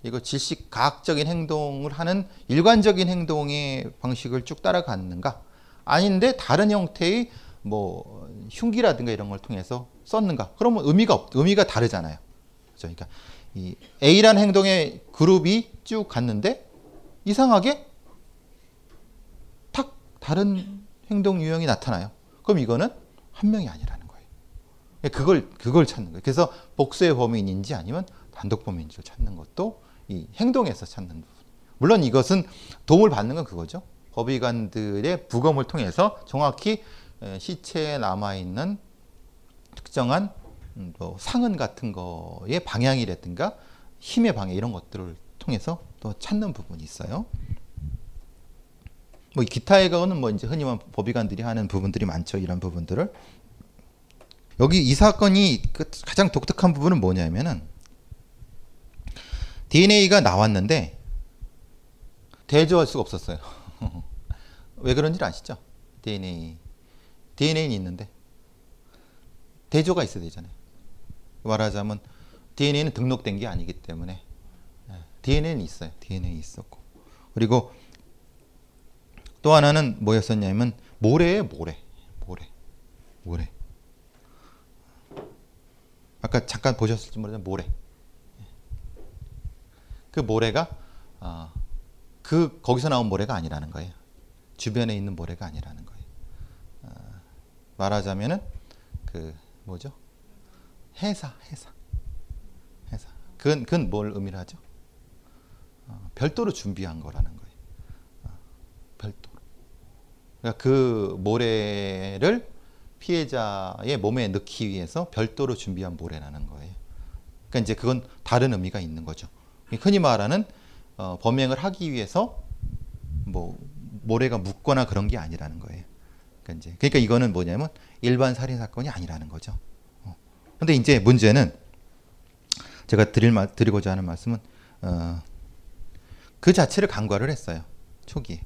이거 질식 가학적인 행동을 하는 일관적인 행동의 방식을 쭉 따라갔는가 아닌데 다른 형태의 뭐 흉기라든가 이런 걸 통해서 썼는가 그러면 의미가 없 의미가 다르잖아요. 그렇죠? 그러니까 이 A라는 행동의 그룹이 쭉 갔는데 이상하게 탁 다른 행동 유형이 나타나요. 그럼 이거는 한 명이 아니라는 거예요. 그걸 그걸 찾는 거예요. 그래서 복수의 범인인지 아니면 단독 범인인지를 찾는 것도 이 행동에서 찾는 부분. 물론 이것은 도움을 받는 건 그거죠. 법의관들의 부검을 통해서 정확히 시체에 남아 있는 특정한 음, 뭐 상흔 같은 거의 방향이라든가 힘의 방향 이런 것들을 통해서 또 찾는 부분이 있어요. 뭐 기타의 거는 뭐 이제 흔히 법의관들이 하는 부분들이 많죠. 이런 부분들을 여기 이 사건이 그 가장 독특한 부분은 뭐냐면은 DNA가 나왔는데 대조할 수가 없었어요. 왜 그런지 아시죠? DNA DNA는 있는데 대조가 있어야 되잖아요. 말하자면 DNA는 등록된 게 아니기 때문에 DNA는 있어요. DNA 있었고 그리고 또 하나는 뭐였었냐면 모래에 모래, 모래, 모래. 아까 잠깐 보셨을지 모르지만 모래. 그 모래가 어, 그 거기서 나온 모래가 아니라는 거예요. 주변에 있는 모래가 아니라는 거예요. 어, 말하자면은 그 뭐죠? 해사, 해사, 해사. 그건 그건 뭘 의미하죠? 어, 별도로 준비한 거라는 거예요. 어, 별도로. 그러니까 그 모래를 피해자의 몸에 넣기 위해서 별도로 준비한 모래라는 거예요. 그러니까 이제 그건 다른 의미가 있는 거죠. 흔히 말하는 어, 범행을 하기 위해서 뭐 모래가 묻거나 그런 게 아니라는 거예요. 그러니까 이제 그러니까 이거는 뭐냐면 일반 살인 사건이 아니라는 거죠. 근데 이제 문제는 제가 드릴 말, 드리고자 하는 말씀은 어, 그 자체를 간과를 했어요 초기에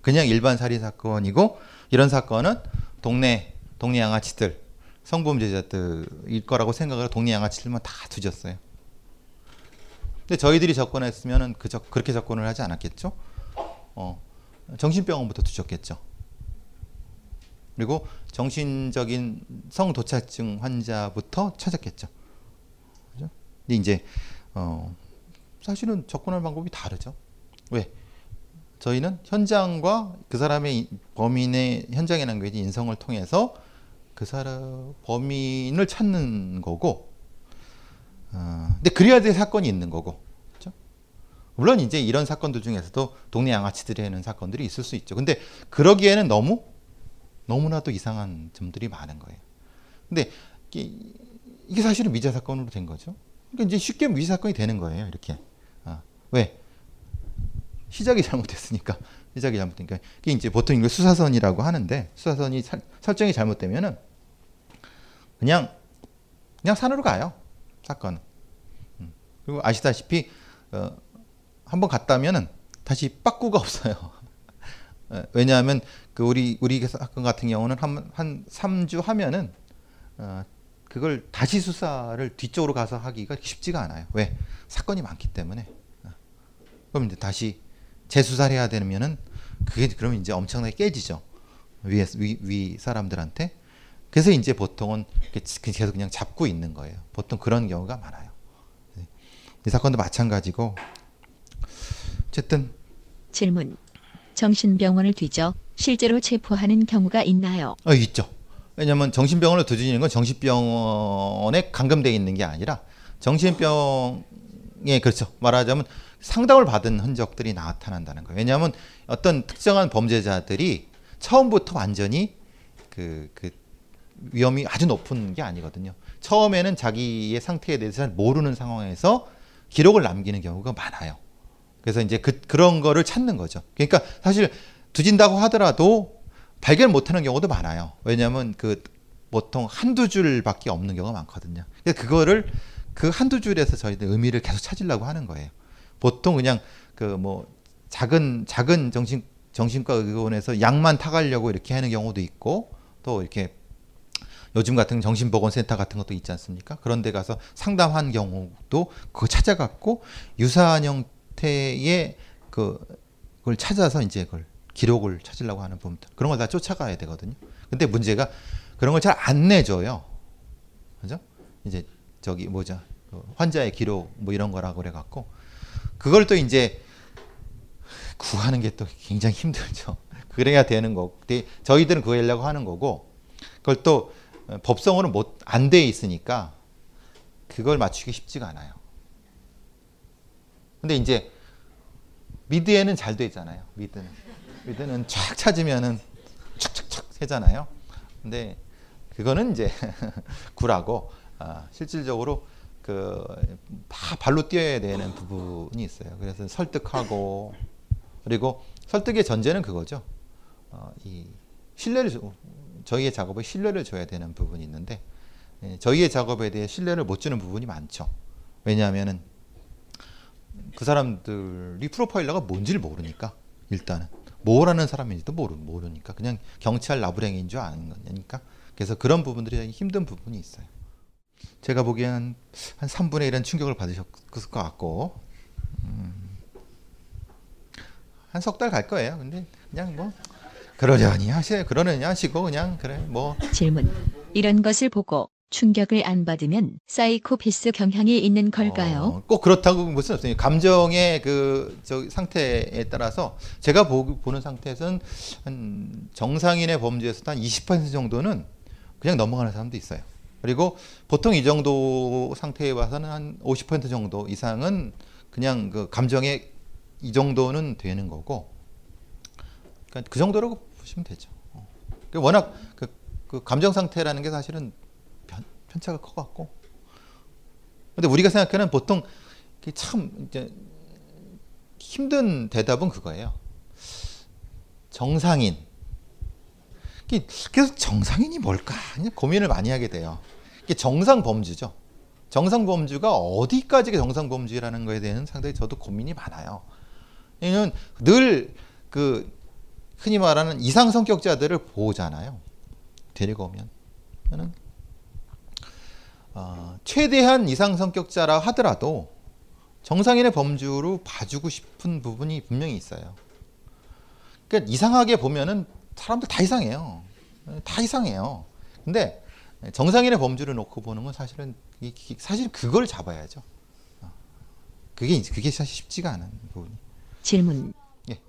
그냥 일반 살인 사건이고 이런 사건은 동네 동네 양아치들 성범죄자들일 거라고 생각을 동네 양아치들만 다 뒤졌어요. 근데 저희들이 접근했으면은 그저 그렇게 접근을 하지 않았겠죠. 어, 정신병원부터 뒤졌겠죠. 그리고 정신적인 성도착증 환자부터 찾았겠죠. 그죠? 근데 이제 어 사실은 접근할 방법이 다르죠. 왜? 저희는 현장과 그 사람의 범인의 현장에 남겨진 인성을 통해서 그 사람 범인을 찾는 거고, 어, 근데 그래야 될 사건이 있는 거고, 그렇죠? 물론 이제 이런 사건들 중에서도 동네 양아치들이 하는 사건들이 있을 수 있죠. 근데 그러기에는 너무 너무나도 이상한 점들이 많은 거예요. 근데 이게, 사실은 미제 사건으로 된 거죠. 그러니까 이제 쉽게 미제 사건이 되는 거예요. 이렇게 아, 왜? 시작이 잘못됐으니까 시작이 잘못되니까. 이게 이제 보통 이걸 수사선이라고 하는데 수사선이 살, 설정이 잘못되면은 그냥 그냥 산으로 가요 사건은. 음. 그리고 아시다시피 어, 한번 갔다면은 다시 빠꾸가 없어요. 어, 왜냐하면 그 우리 우리 사건 같은 경우는 한 한 3주 하면은 어, 그걸 다시 수사를 뒤쪽으로 가서 하기가 쉽지가 않아요. 왜? 사건이 많기 때문에. 어. 그럼 이제 다시 재수사를 해야 되면은 그게 그러면 이제 엄청나게 깨지죠. 위, 위, 위 사람들한테. 그래서 이제 보통은 계속 그냥 잡고 있는 거예요. 보통 그런 경우가 많아요. 이 사건도 마찬가지고. 어쨌든 질문. 정신병원을 뒤져 실제로 체포하는 경우가 있나요? 어, 있죠. 왜냐하면 정신병원을 뒤지는 건 정신병원에 감금되어 있는 게 아니라 정신병에 그렇죠. 말하자면 상담을 받은 흔적들이 나타난다는 거예요. 왜냐하면 어떤 특정한 범죄자들이 처음부터 완전히 그, 그 위험이 아주 높은 게 아니거든요. 처음에는 자기의 상태에 대해서 잘 모르는 상황에서 기록을 남기는 경우가 많아요. 그래서 이제 그, 그런 거를 찾는 거죠. 그러니까 사실 두진다고 하더라도 발견 못하는 경우도 많아요. 왜냐하면 그 보통 한두 줄밖에 없는 경우가 많거든요. 그거를 그 한두 줄에서 저희들 의미를 계속 찾으려고 하는 거예요. 보통 그냥 그 뭐 작은 작은 정신 정신과 의원에서 약만 타가려고 이렇게 하는 경우도 있고 또 이렇게 요즘 같은 정신보건센터 같은 것도 있지 않습니까? 그런 데 가서 상담한 경우도 그거 찾아갖고 유사한 형태의 그 그걸 찾아서 이제 그걸 기록을 찾으려고 하는 부분들 그런 걸 다 쫓아가야 되거든요. 근데 문제가 그런 걸 잘 안 내줘요. 그죠? 이제 저기 뭐죠? 그 환자의 기록 뭐 이런 거라고 그래 갖고 그걸 또 이제 구하는 게 또 굉장히 힘들죠. 그래야 되는 거고. 저희들은 그거 하려고 하는 거고, 그걸 또 법성으로 못, 안 돼 있으니까 그걸 맞추기 쉽지가 않아요. 근데 이제 미드에는 잘 돼 있잖아요. 미드는. 미드는 쫙 찾으면은 촥촥촥 세잖아요. 근데 그거는 이제 구라고, 아, 실질적으로 그 다 발로 뛰어야 되는 부분이 있어요. 그래서 설득하고 그리고 설득의 전제는 그거죠. 어, 이 신뢰를 저희의 작업에 신뢰를 줘야 되는 부분이 있는데 예, 저희의 작업에 대해 신뢰를 못 주는 부분이 많죠. 왜냐하면은 그 사람들이 프로파일러가 뭔지를 모르니까 일단은 뭐라는 사람인지도 모르, 모르니까 그냥 경찰 나부랭인 줄 아는 거니까 그래서 그런 부분들이 힘든 부분이 있어요. 제가 보기에는 한 3분의 1은 충격을 받으셨을 것 같고 음, 한석 달 갈 거예요. 근데 그냥 뭐 그러려니 하세요. 그러려니 하시고 그냥 그래 뭐 질문. 이런 것을 보고 충격을 안 받으면 사이코패스 경향이 있는 걸까요? 어, 꼭 그렇다고 무슨 없어요. 감정의 그 저 상태에 따라서 제가 보, 보는 상태에서는 한 정상인의 범죄에서 한 20% 정도는 그냥 넘어가는 사람도 있어요. 그리고 보통 이 정도 상태에 와서는 한 50% 정도 이상은 그냥 그 감정의 이 정도는 되는 거고, 그러니까 그 정도라고 보시면 되죠. 어. 그러니까 워낙 그, 그, 감정 상태라는 게 사실은 편, 편차가 커갖고, 근데 우리가 생각하는 보통 참 이제 힘든 대답은 그거예요. 정상인. 그래서 정상인이 뭘까? 고민을 많이 하게 돼요. 이게 정상 범주죠. 정상 범주가 어디까지가 정상 범주라는 거에 대해서는 상당히 저도 고민이 많아요. 이는 늘 그 흔히 말하는 이상 성격자들을 보잖아요. 데리고 오면. 저는 어, 최대한 이상 성격자라 하더라도 정상인의 범주로 봐주고 싶은 부분이 분명히 있어요. 그러니까 이상하게 보면은 사람들 다 이상해요. 다 이상해요. 근데 정상인의 범주를 놓고 보는 건 사실은 사실 그걸 잡아야죠. 어. 그게 그게 사실 쉽지가 않은 부분이. 질문. 예.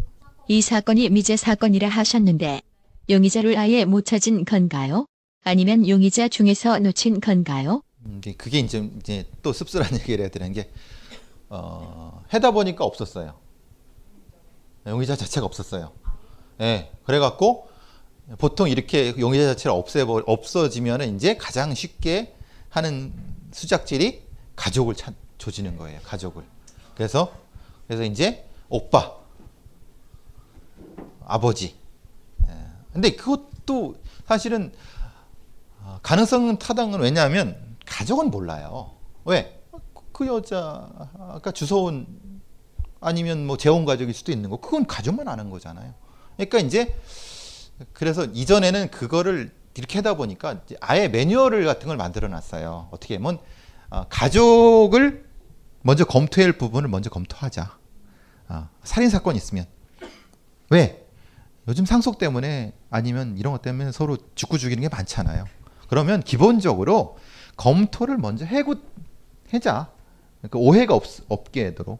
이 사건이 미제 사건이라 하셨는데 용의자를 아예 못 찾은 건가요? 아니면 용의자 중에서 놓친 건가요? 음, 이제 그게 이제 이제 또 씁쓸한 얘기를 해야 되는 게 어, 해다 보니까 없었어요. 용의자 자체가 없었어요. 예. 그래갖고 보통 이렇게 용의자 자체를 없애버 없어지면은 이제 가장 쉽게 하는 수작질이 가족을 찾, 조지는 거예요. 가족을. 그래서 그래서 이제 오빠, 아버지. 예. 근데 그것도 사실은 어, 가능성은 타당은 왜냐하면 가족은 몰라요. 왜? 그 여자 아까 주워온 아니면 뭐 재혼 가족일 수도 있는 거 그건 가족만 아는 거잖아요. 그러니까 이제 그래서 이전에는 그거를 이렇게 하다 보니까 아예 매뉴얼 같은 걸 만들어 놨어요. 어떻게 하면 어, 가족을 먼저 검토할 부분을 먼저 검토하자. 아, 살인 사건 있으면 왜 요즘 상속 때문에 아니면 이런 것 때문에 서로 죽고 죽이는 게 많잖아요. 그러면 기본적으로 검토를 먼저 해고 해자. 그러니까 오해가 없, 없게 하도록.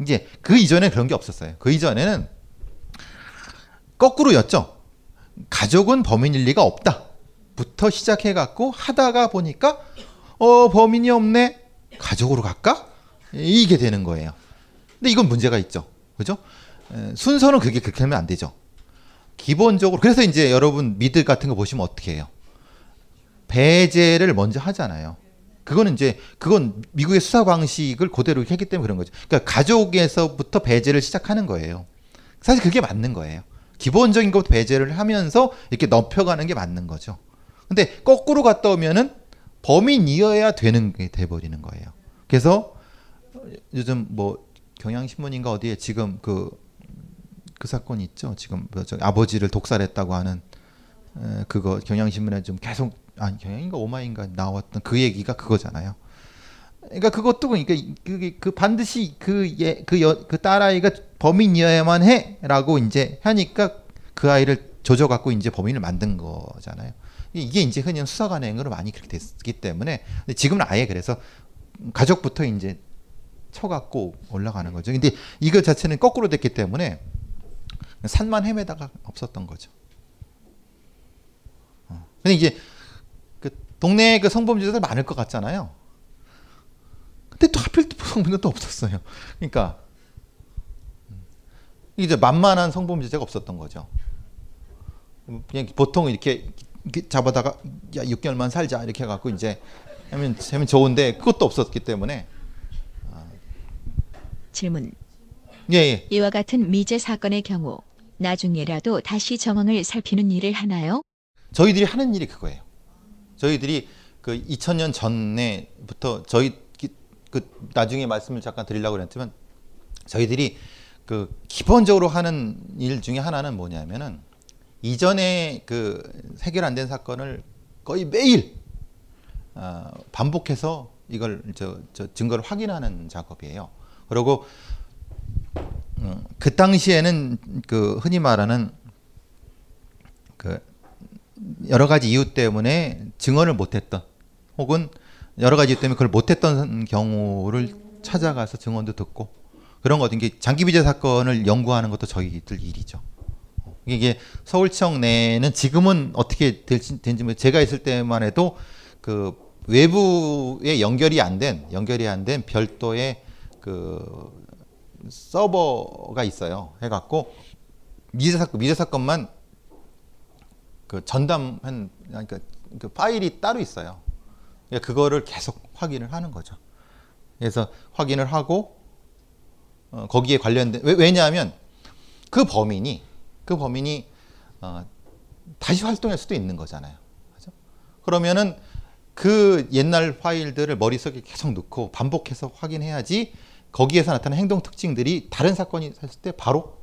이제 그 이전에 그런 게 없었어요. 그 이전에는 거꾸로였죠. 가족은 범인일 리가 없다. 부터 시작해 갖고 하다가 보니까 어 범인이 없네. 가족으로 갈까? 이게 되는 거예요. 근데 이건 문제가 있죠. 그죠? 에, 순서는 그게 그렇게 하면 안 되죠. 기본적으로 그래서 이제 여러분 미드 같은 거 보시면 어떻게 해요? 배제를 먼저 하잖아요. 그거는 이제 그건 미국의 수사 방식을 그대로 했기 때문에 그런 거죠. 그러니까 가족에서부터 배제를 시작하는 거예요. 사실 그게 맞는 거예요. 기본적인 것 배제를 하면서 이렇게 넓혀가는 게 맞는 거죠. 근데 거꾸로 갔다 오면은 범인이어야 되는 게 돼버리는 거예요. 그래서 요즘 뭐 경향신문인가 어디에 지금 그, 그 사건 있죠. 지금 뭐 저기 아버지를 독살했다고 하는 에, 그거 경향신문에 좀 계속 아니 경향인가 오마인가 나왔던 그 얘기가 그거잖아요. 그러니까 그것도 그러니까 그게 그 반드시 그예그그 그 딸아이가 범인이어야만 해라고 이제 하니까 그 아이를 조져 갖고 이제 범인을 만든 거잖아요. 이게 이제 흔히 수사관행으로 많이 그렇게 됐기 때문에 근데 지금은 아예 그래서 가족부터 이제 쳐갖고 올라가는 거죠. 근데 이거 자체는 거꾸로 됐기 때문에 산만 헤매다가 없었던 거죠. 어. 근데 이제 그 동네에 그 성범죄자들 많을 것 같잖아요. 근데 또 하필 또 성범죄가 또 없었어요. 그러니까 이제 만만한 성범죄자가 없었던 거죠. 그냥 보통 이렇게, 이렇게 잡아다가 야 6개월만 살자 이렇게 해갖고 이제 하면 하면 좋은데 그것도 없었기 때문에 질문. 예, 예. 이와 같은 미제 사건의 경우 나중에라도 다시 정황을 살피는 일을 하나요? 저희들이 하는 일이 그거예요. 저희들이 그 2000년 전에부터 저희 기- 그 나중에 말씀을 잠깐 드리려고 그랬지만 저희들이 그 기본적으로 하는 일 중에 하나는 뭐냐면은 이전에 그 해결 안 된 사건을 거의 매일 어, 반복해서 이걸 저, 저 증거를 확인하는 작업이에요. 그리고 음, 그 당시에는 그 흔히 말하는 그 여러 가지 이유 때문에 증언을 못했던 혹은 여러 가지 때문에 그걸 못했던 경우를 찾아가서 증언도 듣고 그런 거 이게 장기 비제 사건을 연구하는 것도 저희들 일이죠. 이게 서울청 내는 지금은 어떻게 될지 된지 모- 제가 있을 때만 해도 그 외부에 연결이 안 된 연결이 안 된 별도의 그 서버가 있어요. 해갖고 미제 사건 미제 사건만 그 전담한 그러니까 그 파일이 따로 있어요. 그러니까 그거를 계속 확인을 하는 거죠. 그래서 확인을 하고 어, 거기에 관련된 왜, 왜냐하면 그 범인이 그 범인이 어, 다시 활동할 수도 있는 거잖아요. 그죠? 그러면은 그 옛날 파일들을 머릿속에 계속 넣고 반복해서 확인해야지 거기에서 나타나는 행동 특징들이 다른 사건이 있을 때 바로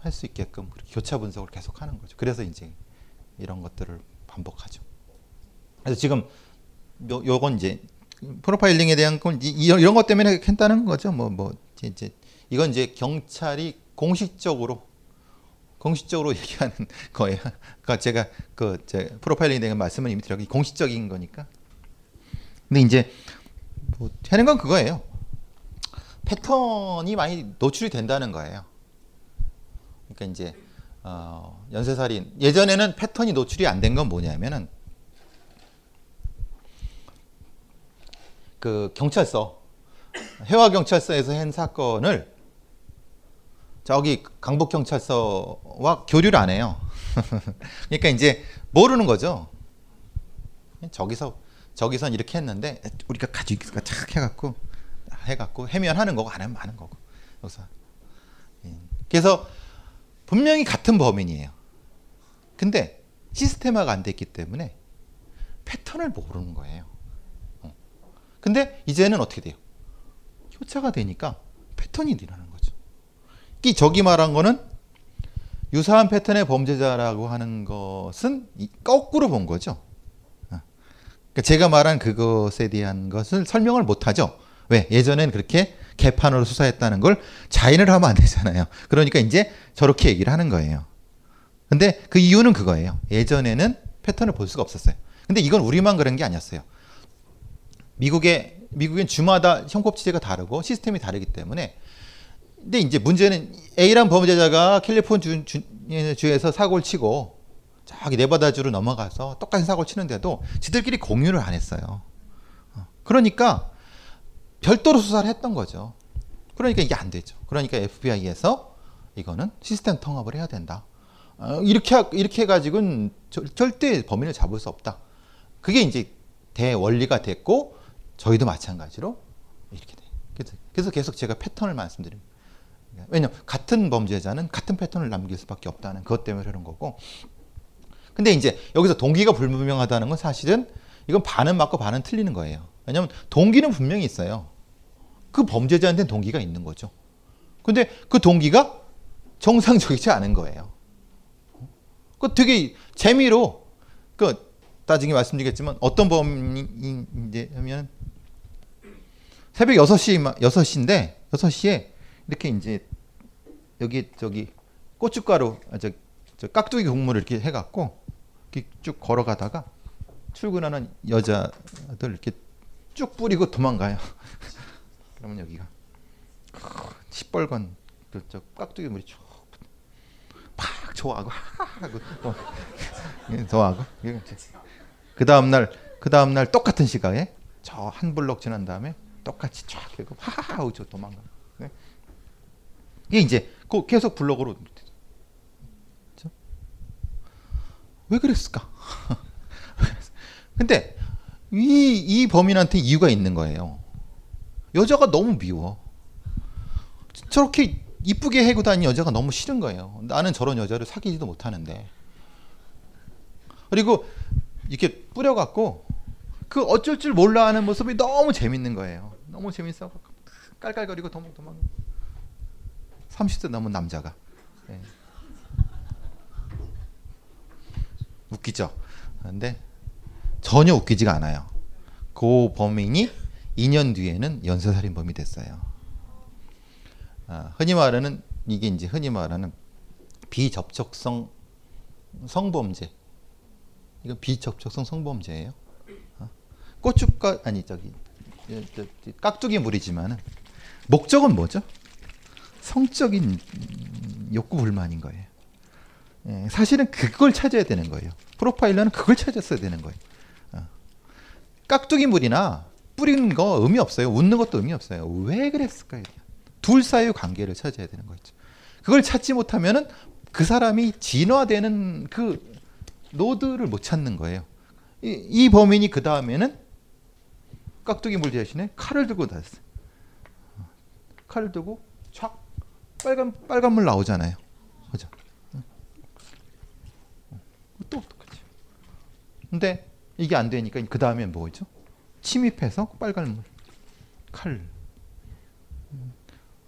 할 수 있게끔 교차 분석을 계속 하는 거죠. 그래서 이제 이런 것들을 반복하죠. 그래서 지금 요, 요건 이제 프로파일링에 대한 건 이- 이런, 것 때문에 했다는 거죠. 뭐, 뭐, 이제, 이건 이제 경찰이 공식적으로 공식적으로 얘기하는 거예요. 그러니까 제가 그 제 프로파일링 대한 말씀은 이미 드렸고 공식적인 거니까. 근데 이제 뭐 하는 건 그거예요. 패턴이 많이 노출이 된다는 거예요. 그러니까 이제 어, 연쇄살인 예전에는 패턴이 노출이 안 된 건 뭐냐면은 그 경찰서 해와 경찰서에서 한 사건을 저기 강북 경찰서와 교류를 안 해요. 그러니까 이제 모르는 거죠. 저기서 저기선 이렇게 했는데 우리가 가지고 착 해갖고 해갖고 해면하는 거고 안 하면 하는 거고. 그래서 그래서 분명히 같은 범인이에요. 근데 시스템화가 안 됐기 때문에 패턴을 모르는 거예요. 어. 근데 이제는 어떻게 돼요? 효차가 되니까 패턴이 일어나는 거죠. 이 저기 말한 거는 유사한 패턴의 범죄자라고 하는 것은 거꾸로 본 거죠. 어. 그러니까 제가 말한 그것에 대한 것을 설명을 못 하죠. 왜? 예전엔 그렇게 개판으로 수사했다는 걸 자인을 하면 안 되잖아요. 그러니까 이제 저렇게 얘기를 하는 거예요. 근데 그 이유는 그거예요. 예전에는 패턴을 볼 수가 없었어요. 근데 이건 우리만 그런 게 아니었어요. 미국의 미국엔 주마다 형법 체제가 다르고 시스템이 다르기 때문에 근데 이제 문제는 A란 범죄자가 캘리포니아 주, 주에서 사고를 치고 저기 네바다주로 넘어가서 똑같은 사고를 치는데도 지들끼리 공유를 안 했어요. 어. 그러니까 별도로 수사를 했던 거죠. 그러니까 이게 안 되죠. 그러니까 FBI에서 이거는 시스템 통합을 해야 된다. 어, 이렇게 이렇게 해가지고는 절대 범인을 잡을 수 없다. 그게 이제 대원리가 됐고 저희도 마찬가지로 이렇게 돼. 그래서, 계속 제가 패턴을 말씀드립니다. 왜냐면 같은 범죄자는 같은 패턴을 남길 수밖에 없다는 그것 때문에 그런 거고. 근데 이제 여기서 동기가 불분명하다는 건 사실은 이건 반은 맞고 반은 틀리는 거예요. 왜냐하면 동기는 분명히 있어요. 그 범죄자한테는 동기가 있는 거죠. 근데 그 동기가 정상적이지 않은 거예요. 그 되게 재미로 그 나중에 말씀드리겠지만 어떤 범인인지 하면 새벽 6시 6시인데 6시에 이렇게 이제 여기 저기 고춧가루 아, 저, 저 깍두기 국물을 이렇게 해 갖고 이렇게 쭉 걸어가다가 출근하는 여자들 이렇게 쭉 뿌리고 도망가요. 그러면 여기가 시뻘건 그 저 깍두기 물이 쭉 팍 좋아하고 하고 좋아하고 그 다음 날그 다음 날 똑같은 시각에 저 한 블록 지난 다음에 똑같이 쫙 하고 하하 하고 저 도망가. 네? 이게 이제 그 계속 블록으로 왜 그랬을까? 근데 이, 이 범인한테 이유가 있는 거예요. 여자가 너무 미워. 저렇게 이쁘게 해고 다니는 여자가 너무 싫은 거예요. 나는 저런 여자를 사귀지도 못하는데. 그리고 이렇게 뿌려갖고 그 어쩔 줄 몰라 하는 모습이 너무 재밌는 거예요. 너무 재밌어. 깔깔거리고 도망 도망. 30대 넘은 남자가. 네. 웃기죠? 근데 전혀 웃기지가 않아요. 그 범인이 2년 뒤에는 연쇄살인범이 됐어요. 아, 흔히 말하는 이게 이제 흔히 말하는 비접촉성 성범죄. 이건 비접촉성 성범죄예요. 어? 고춧가 아니 저기 깍두기 물이지만은 목적은 뭐죠? 성적인 욕구 불만인 거예요. 예, 사실은 그걸 찾아야 되는 거예요. 프로파일러는 그걸 찾았어야 되는 거예요. 깍두기 물이나 뿌리는 거 의미 없어요. 웃는 것도 의미 없어요. 왜 그랬을까요? 둘 사이의 관계를 찾아야 되는 거죠. 그걸 찾지 못하면은 그 사람이 진화되는 그 노드를 못 찾는 거예요. 이, 이 범인이 그 다음에는 깍두기 물 대신에 칼을 들고 다녔어요. 칼을 들고 촥 빨간 빨간 물 나오잖아요. 그죠? 또 똑같이. 근데 이게 안 되니까 그 다음에 뭐죠? 침입해서 빨간 물 칼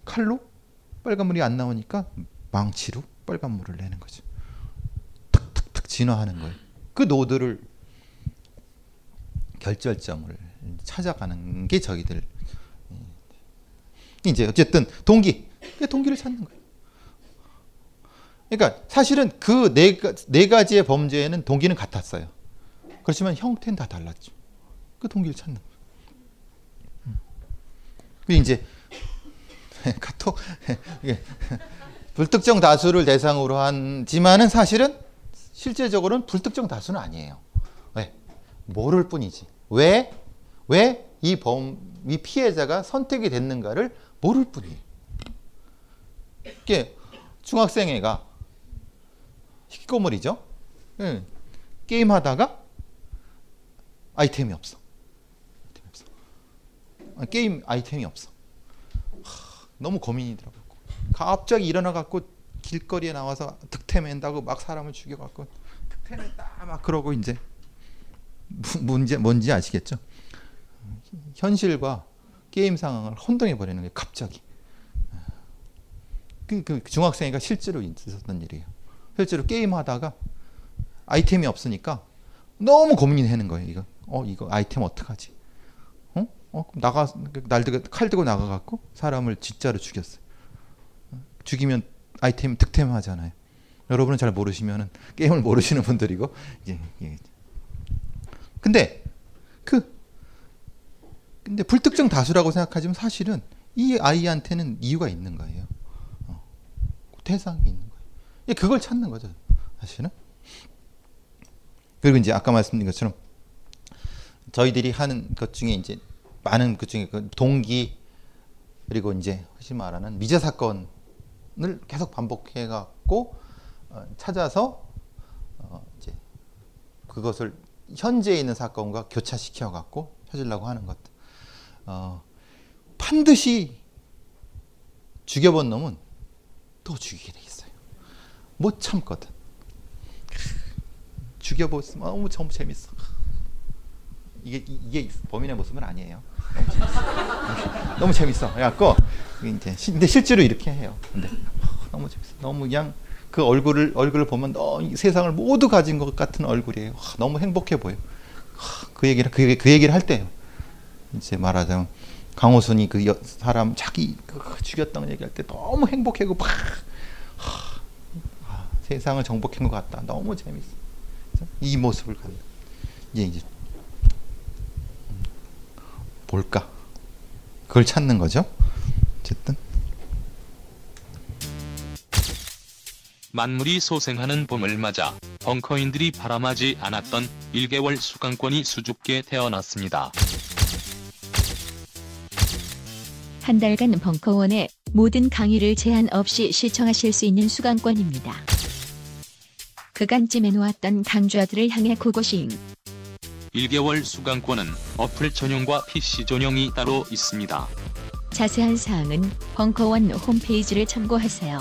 칼로 빨간 물이 안 나오니까 망치로 빨간 물을 내는 거죠. 탁탁탁 진화하는 거예요. 그 노드를 결절점을 찾아가는 게 저기들 이제 어쨌든 동기 동기를 찾는 거예요. 그러니까 사실은 그 네 네 가지의 범죄에는 동기는 같았어요. 그렇지만 형태는 다 달랐죠. 그 동기를 찾는 거예요. 음. 그 이제 카톡 불특정 다수를 대상으로 한지만은 사실은 실제적으로는 불특정 다수는 아니에요. 왜? 모를 뿐이지. 왜? 왜 이 범, 이 피해자가 선택이 됐는가를 모를 뿐이에요. 이게 중학생 애가 희꼬물이죠. 네. 게임 하다가 아이템이 없어. 아이템이 없어. 아, 게임 아이템이 없어. 하, 너무 고민이 들어가고 갑자기 일어나 갖고 길거리에 나와서 득템한다고 막 사람을 죽여 갖고 득템했다 막 그러고 이제 문제 뭔지 아시겠죠? 현실과 게임 상황을 혼동해 버리는 거예요. 갑자기. 그, 그 중학생이가 실제로 있었던 일이에요. 실제로 게임 하다가 아이템이 없으니까 너무 고민하는 거예요. 이거 어 이거 아이템 어떡하지? 어? 어 나가 날 들고 칼 들고 나가 갖고 사람을 진짜로 죽였어요. 죽이면 아이템 득템하잖아요. 여러분은 잘 모르시면은 게임을 모르시는 분들이고 이제 예. 근데 그 근데 불특정 다수라고 생각하지만 사실은 이 아이한테는 이유가 있는 거예요. 어. 대상이 있는 거예요. 그걸 찾는 거죠. 사실은. 그리고 이제 아까 말씀드린 것처럼 저희들이 하는 것 중에 이제 많은 것 중에 그 동기 그리고 이제 혹시 말하는 미제 사건을 계속 반복해 갖고 어, 찾아서 어 이제 그것을 현재 있는 사건과 교차시켜 갖고 찾으려고 하는 것. 어, 반드시 죽여본 놈은 또 죽이게 돼 있어요. 못 참거든. 죽여보면 너무 너무 재밌어. 이게 이게 범인의 모습은 아니에요. 너무 재밌어. 그래갖고 이제 근데 실제로 이렇게 해요. 근데 너무 재밌어. 너무 그냥 그 얼굴을 얼굴을 보면 너무 세상을 모두 가진 것 같은 얼굴이에요. 너무 행복해 보여. 그 얘기를 그, 그 얘기를 할 때요. 이제 말하자면 강호순이 그 여, 사람 자기 그 죽였다는 얘기할 때 너무 행복해고 막 아, 세상을 정복한 것 같다. 너무 재밌어. 이 모습을 갖는 이제 이제 뭘까? 그걸 찾는 거죠. 어쨌든 만물이 소생하는 봄을 맞아 벙커인들이 바람하지 않았던 1개월 수강권이 수줍게 태어났습니다. 한 달간 벙커원의 모든 강의를 제한 없이 시청하실 수 있는 수강권입니다. 그간 찜해놓았던 강좌들을 향해 고고싱. 1개월 수강권은 어플 전용과 PC 전용이 따로 있습니다. 자세한 사항은 벙커원 홈페이지를 참고하세요.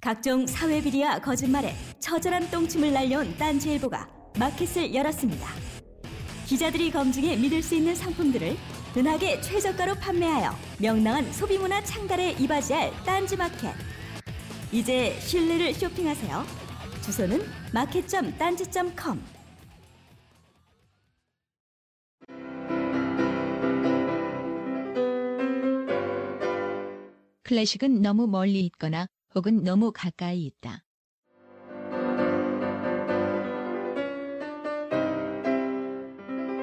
각종 사회 비리와 거짓말에 처절한 똥침을 날려온 딴지일보가 마켓을 열었습니다. 기자들이 검증해 믿을 수 있는 상품들을 은하계 최저가로 판매하여 명랑한 소비문화 창달에 이바지할 딴지마켓. 이제 신뢰를 쇼핑하세요. 주소는 마켓.딴지.com 클래식은 너무 멀리 있거나 혹은 너무 가까이 있다.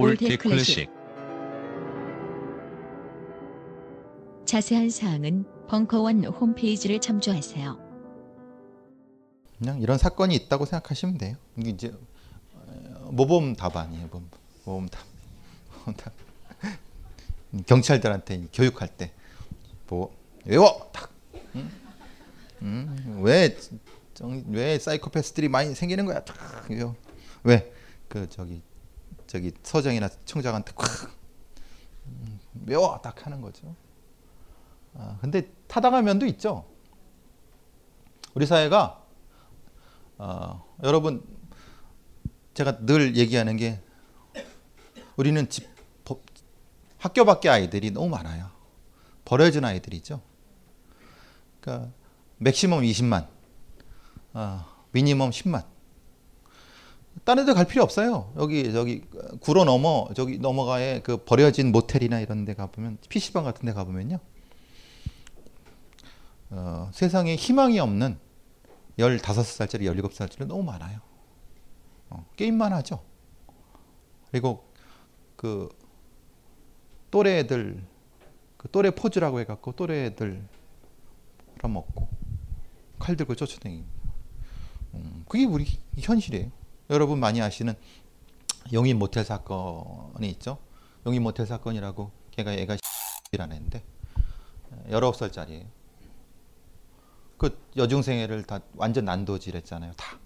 All That Classic 자세한 사항은 벙커원 홈페이지를 참조하세요. 그냥 이런 사건이 있다고 생각하시면 돼요. 이게 이제 어, 모범 답안이에요. 모범, 모범 답. 모범 답. 경찰들한테 교육할 때 뭐 외워 딱. 응? 응? 왜, 왜 사이코패스들이 많이 생기는 거야? 딱. 왜? 그 저기 저기 서정이나 청장한테 콱 음, 외워 딱 하는 거죠. 아, 근데 타당한 면도 있죠. 우리 사회가 어, 여러분 제가 늘 얘기하는 게 우리는 집, 법, 학교 밖에 아이들이 너무 많아요. 버려진 아이들이죠. 그러니까 맥시멈 20만, 어, 미니멈 10만. 다른 데 갈 필요 없어요. 여기 저기 구로 넘어 저기 넘어가에 그 버려진 모텔이나 이런 데 가보면 PC방 같은 데 가보면요. 어, 세상에 희망이 없는 15살짜리, 17살짜리 너무 많아요. 어, 게임만 하죠. 그리고 그 또래 애들, 그 또래 포즈라고 해 갖고 또래 애들 팔아먹고 칼 들고 쫓아다니고. 음, 그게 우리 현실이에요. 여러분 많이 아시는 용인 모텔 사건이 있죠. 용인 모텔 사건이라고 걔가 애가 이라는 애인데 19살짜리예요. 그 여중생애를 다 완전 난도질했잖아요. 다,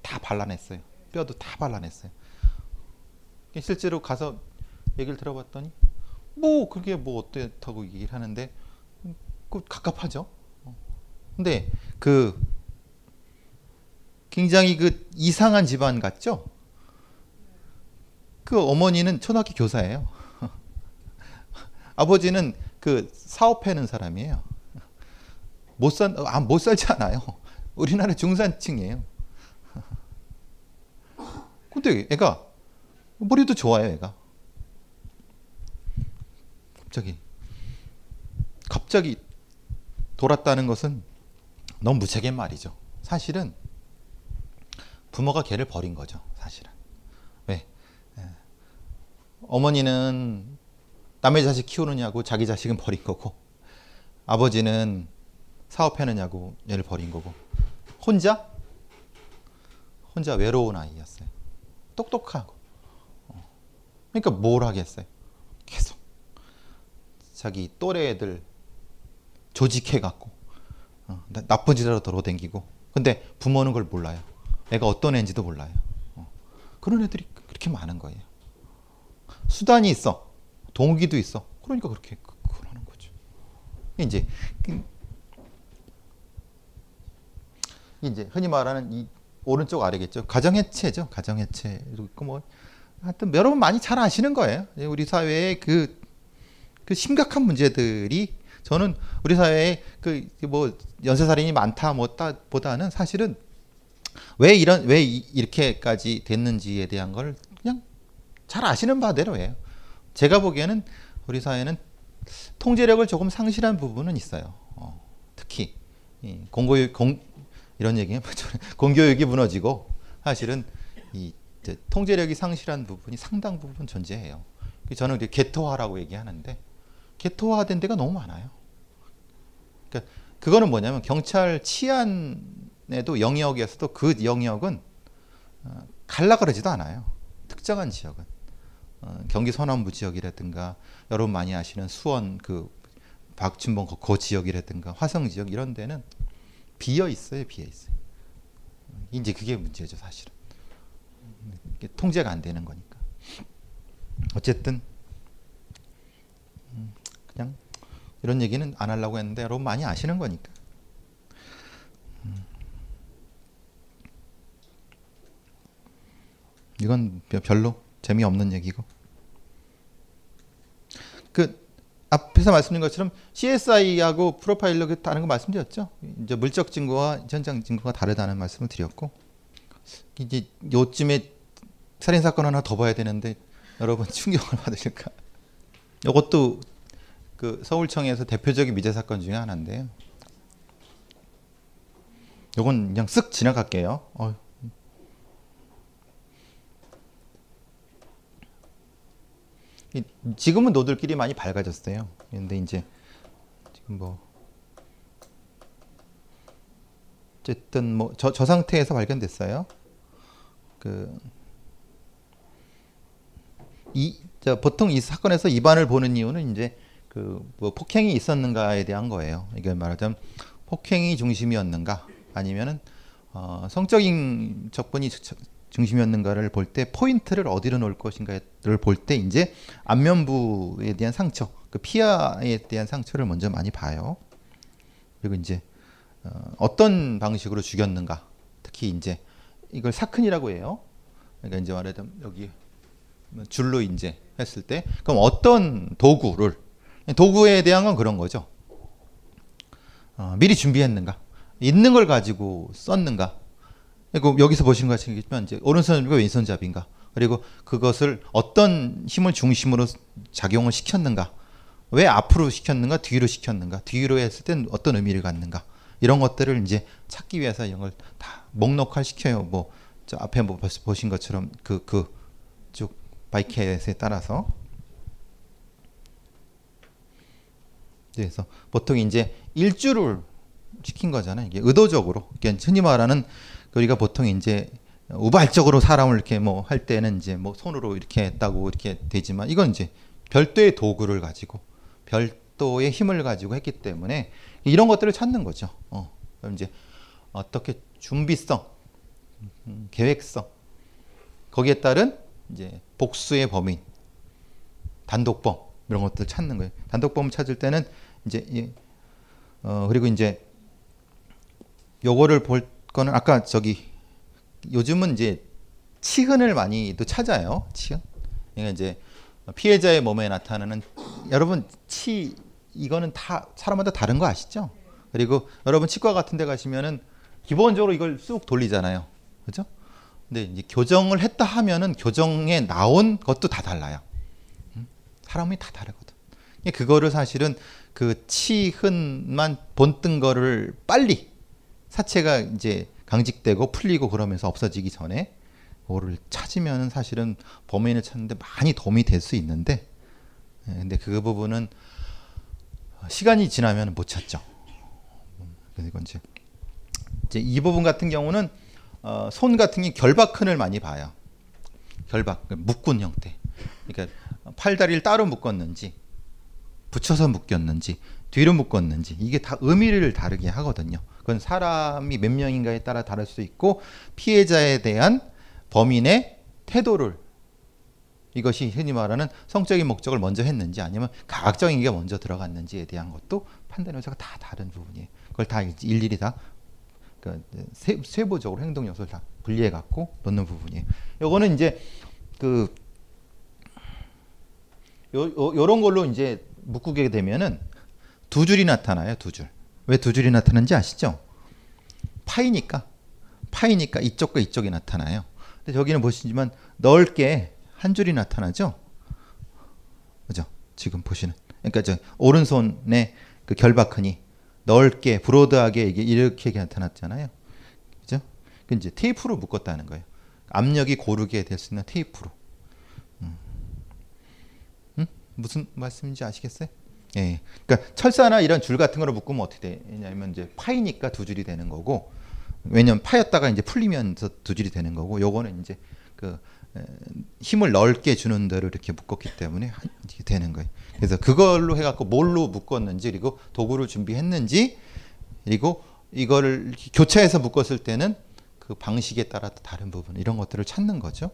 다 발라냈어요. 뼈도 다 발라냈어요. 실제로 가서 얘기를 들어봤더니 뭐 그게 뭐 어떻다고 얘기를 하는데 그 갑갑하죠. 근데 그 굉장히 그 이상한 집안 같죠? 그 어머니는 초등학교 교사예요. 아버지는 그 사업하는 사람이에요. 못 산, 아, 못 살지 않아요. 우리나라 중산층이에요. 근데 애가 머리도 좋아요, 애가. 갑자기 갑자기 돌았다는 것은 너무 무책임 말이죠. 사실은 부모가 걔를 버린 거죠, 사실은. 왜? 예. 어머니는 남의 자식 키우느냐고 자기 자식은 버린 거고, 아버지는 사업해느냐고 얘를 버린 거고, 혼자? 혼자 외로운 아이였어요. 똑똑하고. 어. 그러니까 뭘 하겠어요? 계속. 자기 또래 애들 조직해갖고, 어, 나쁜 짓으로 돌아다니고, 근데 부모는 그걸 몰라요. 애가 어떤 애인지도 몰라요. 어. 그런 애들이 그렇게 많은 거예요. 수단이 있어. 동기도 있어. 그러니까 그렇게 그러는 거죠. 이제 이제 흔히 말하는 이 오른쪽 아래겠죠. 가정해체죠. 가정해체도 있고 뭐 하여튼 여러분 많이 잘 아시는 거예요. 우리 사회의 그, 그 심각한 문제들이 저는 우리 사회에 그 뭐 연쇄살인이 많다 뭐다 보다는 사실은 왜 이런 왜 이렇게까지 됐는지에 대한 걸 그냥 잘 아시는 바대로예요. 제가 보기에는 우리 사회는 통제력을 조금 상실한 부분은 있어요. 어, 특히 공고육 공 이런 얘기는 공교육이 무너지고 사실은 이 통제력이 상실한 부분이 상당 부분 존재해요. 저는 개토화라고 얘기하는데 개토화된 데가 너무 많아요. 그러니까 그거는 뭐냐면 경찰 치안 에도 영역에서도 그 영역은 어, 갈라 그러지도 않아요. 특정한 지역은 어, 경기 서남부 지역이라든가 여러분 많이 아시는 수원 그 박춘봉 그 지역이라든가 화성 지역 이런 데는 비어 있어요, 비어 있어요. 이제 그게 문제죠, 사실은. 통제가 안 되는 거니까. 어쨌든 음, 그냥 이런 얘기는 안 하려고 했는데 여러분 많이 아시는 거니까. 음. 이건 별로 재미없는 얘기고. 그 앞에서 말씀드린 것처럼 CSI하고 프로파일러 그 다른 거 말씀드렸죠. 이제 물적 증거와 현장 증거가 다르다는 말씀을 드렸고 이제 요쯤에 살인 사건 하나 더 봐야 되는데 여러분 충격을 받으실까? 이것도 그 서울청에서 대표적인 미제 사건 중에 하나인데요. 요건 그냥 쓱 지나갈게요. 어, 지금은 노들끼리 많이 밝아졌어요. 근데 이제 지금 뭐 어쨌든 뭐저 저 상태에서 발견됐어요. 그이 보통 이 사건에서 입안을 보는 이유는 이제 그 뭐 폭행이 있었는가에 대한 거예요. 이게 말하자면 폭행이 중심이었는가 아니면은 어, 성적인 적분이 중심이었는가를 볼 때 포인트를 어디로 놓을 것인가 를 볼 때 이제 안면부에 대한 상처 그 피하에 대한 상처를 먼저 많이 봐요. 그리고 이제 어, 어떤 방식으로 죽였는가, 특히 이제 이걸 사큰이라고 해요. 그러니까 이제 말하자면 여기 줄로 이제 했을 때 그럼 어떤 도구를 도구에 대한 건 그런 거죠. 어, 미리 준비했는가, 있는 걸 가지고 썼는가. 그리고 여기서 보신 것처럼 이제 오른손잡이가 왼손잡이인가. 그리고 그것을 어떤 힘을 중심으로 작용을 시켰는가. 왜 앞으로 시켰는가, 뒤로 시켰는가, 뒤로 했을 땐 어떤 의미를 갖는가. 이런 것들을 이제 찾기 위해서 이런 걸 다 목록화 시켜요. 뭐, 저 앞에 뭐 보신 것처럼 그, 그 쭉 바이켓에 따라서. 그래서 보통 이제 일주를 시킨 거잖아요. 이게 의도적으로. 그러니까 흔히 말하는 우리가 보통 이제 우발적으로 사람을 이렇게 뭐 할 때는 이제 뭐 손으로 이렇게 했다고 이렇게 되지만 이건 이제 별도의 도구를 가지고 별도의 힘을 가지고 했기 때문에 이런 것들을 찾는 거죠. 어. 그럼 이제 어떻게 준비성, 음, 계획성 거기에 따른 이제 복수의 범인, 단독범 이런 것들 찾는 거예요. 단독범 찾을 때는 이제 어 그리고 이제 요거를 볼 거는 아까 저기 요즘은 이제 치흔을 많이도 찾아요. 치흔. 그러니까 이제 피해자의 몸에 나타나는 여러분 치 이거는 다 사람마다 다른 거 아시죠? 그리고 여러분 치과 같은 데 가시면은 기본적으로 이걸 쑥 돌리잖아요. 그죠? 근데 이제 교정을 했다 하면은 교정에 나온 것도 다 달라요. 사람이 다 다르거든. 그거를 사실은 그 치흔만 본뜬 거를 빨리 사체가 이제 강직되고 풀리고 그러면서 없어지기 전에 그거를 찾으면 사실은 범인을 찾는데 많이 도움이 될 수 있는데 예, 근데 그 부분은 시간이 지나면 못 찾죠. 그리고 이제 이제 이 부분 같은 경우는 어, 손 같은 게 결박흔을 많이 봐요. 결박, 그 묶은 형태. 그러니까 팔다리를 따로 묶었는지 붙여서 묶였는지 뒤로 묶었는지 이게 다 의미를 다르게 하거든요. 그건 사람이 몇 명인가에 따라 다를 수 있고 피해자에 대한 범인의 태도를 이것이 흔히 말하는 성적인 목적을 먼저 했는지 아니면 가학적인 게 먼저 들어갔는지에 대한 것도 판단 요소가 다 다른 부분이에요. 그걸 다 일일이 다 그러니까 세, 부적으로 행동 요소를 다 분리해 갖고 놓는 부분이에요. 요거는 이제 그 요, 요, 요런 걸로 이제 묶게 되면은 두 줄이 나타나요, 두 줄. 왜 두 줄이 나타나는지 아시죠? 파이니까. 파이니까 이쪽과 이쪽이 나타나요. 근데 저기는 보시지만 넓게 한 줄이 나타나죠? 그죠? 지금 보시는. 그러니까 저 오른손에 그 결박흔이 넓게 브로드하게 이게 이렇게 나타났잖아요. 그죠? 그 이제 테이프로 묶었다는 거예요. 압력이 고르게 될 수 있는 테이프로. 음. 음? 무슨 말씀인지 아시겠어요? 예. 그러니까 철사나 이런 줄 같은 거를 묶으면 어떻게 되냐면 이제 파이니까 두 줄이 되는 거고 왜냐면 파였다가 이제 풀리면서 두 줄이 되는 거고 요거는 이제 그 힘을 넓게 주는 대로 이렇게 묶었기 때문에 되는 거예요. 그래서 그걸로 해갖고 뭘로 묶었는지 그리고 도구를 준비했는지 그리고 이거를 교차해서 묶었을 때는 그 방식에 따라 다른 부분 이런 것들을 찾는 거죠.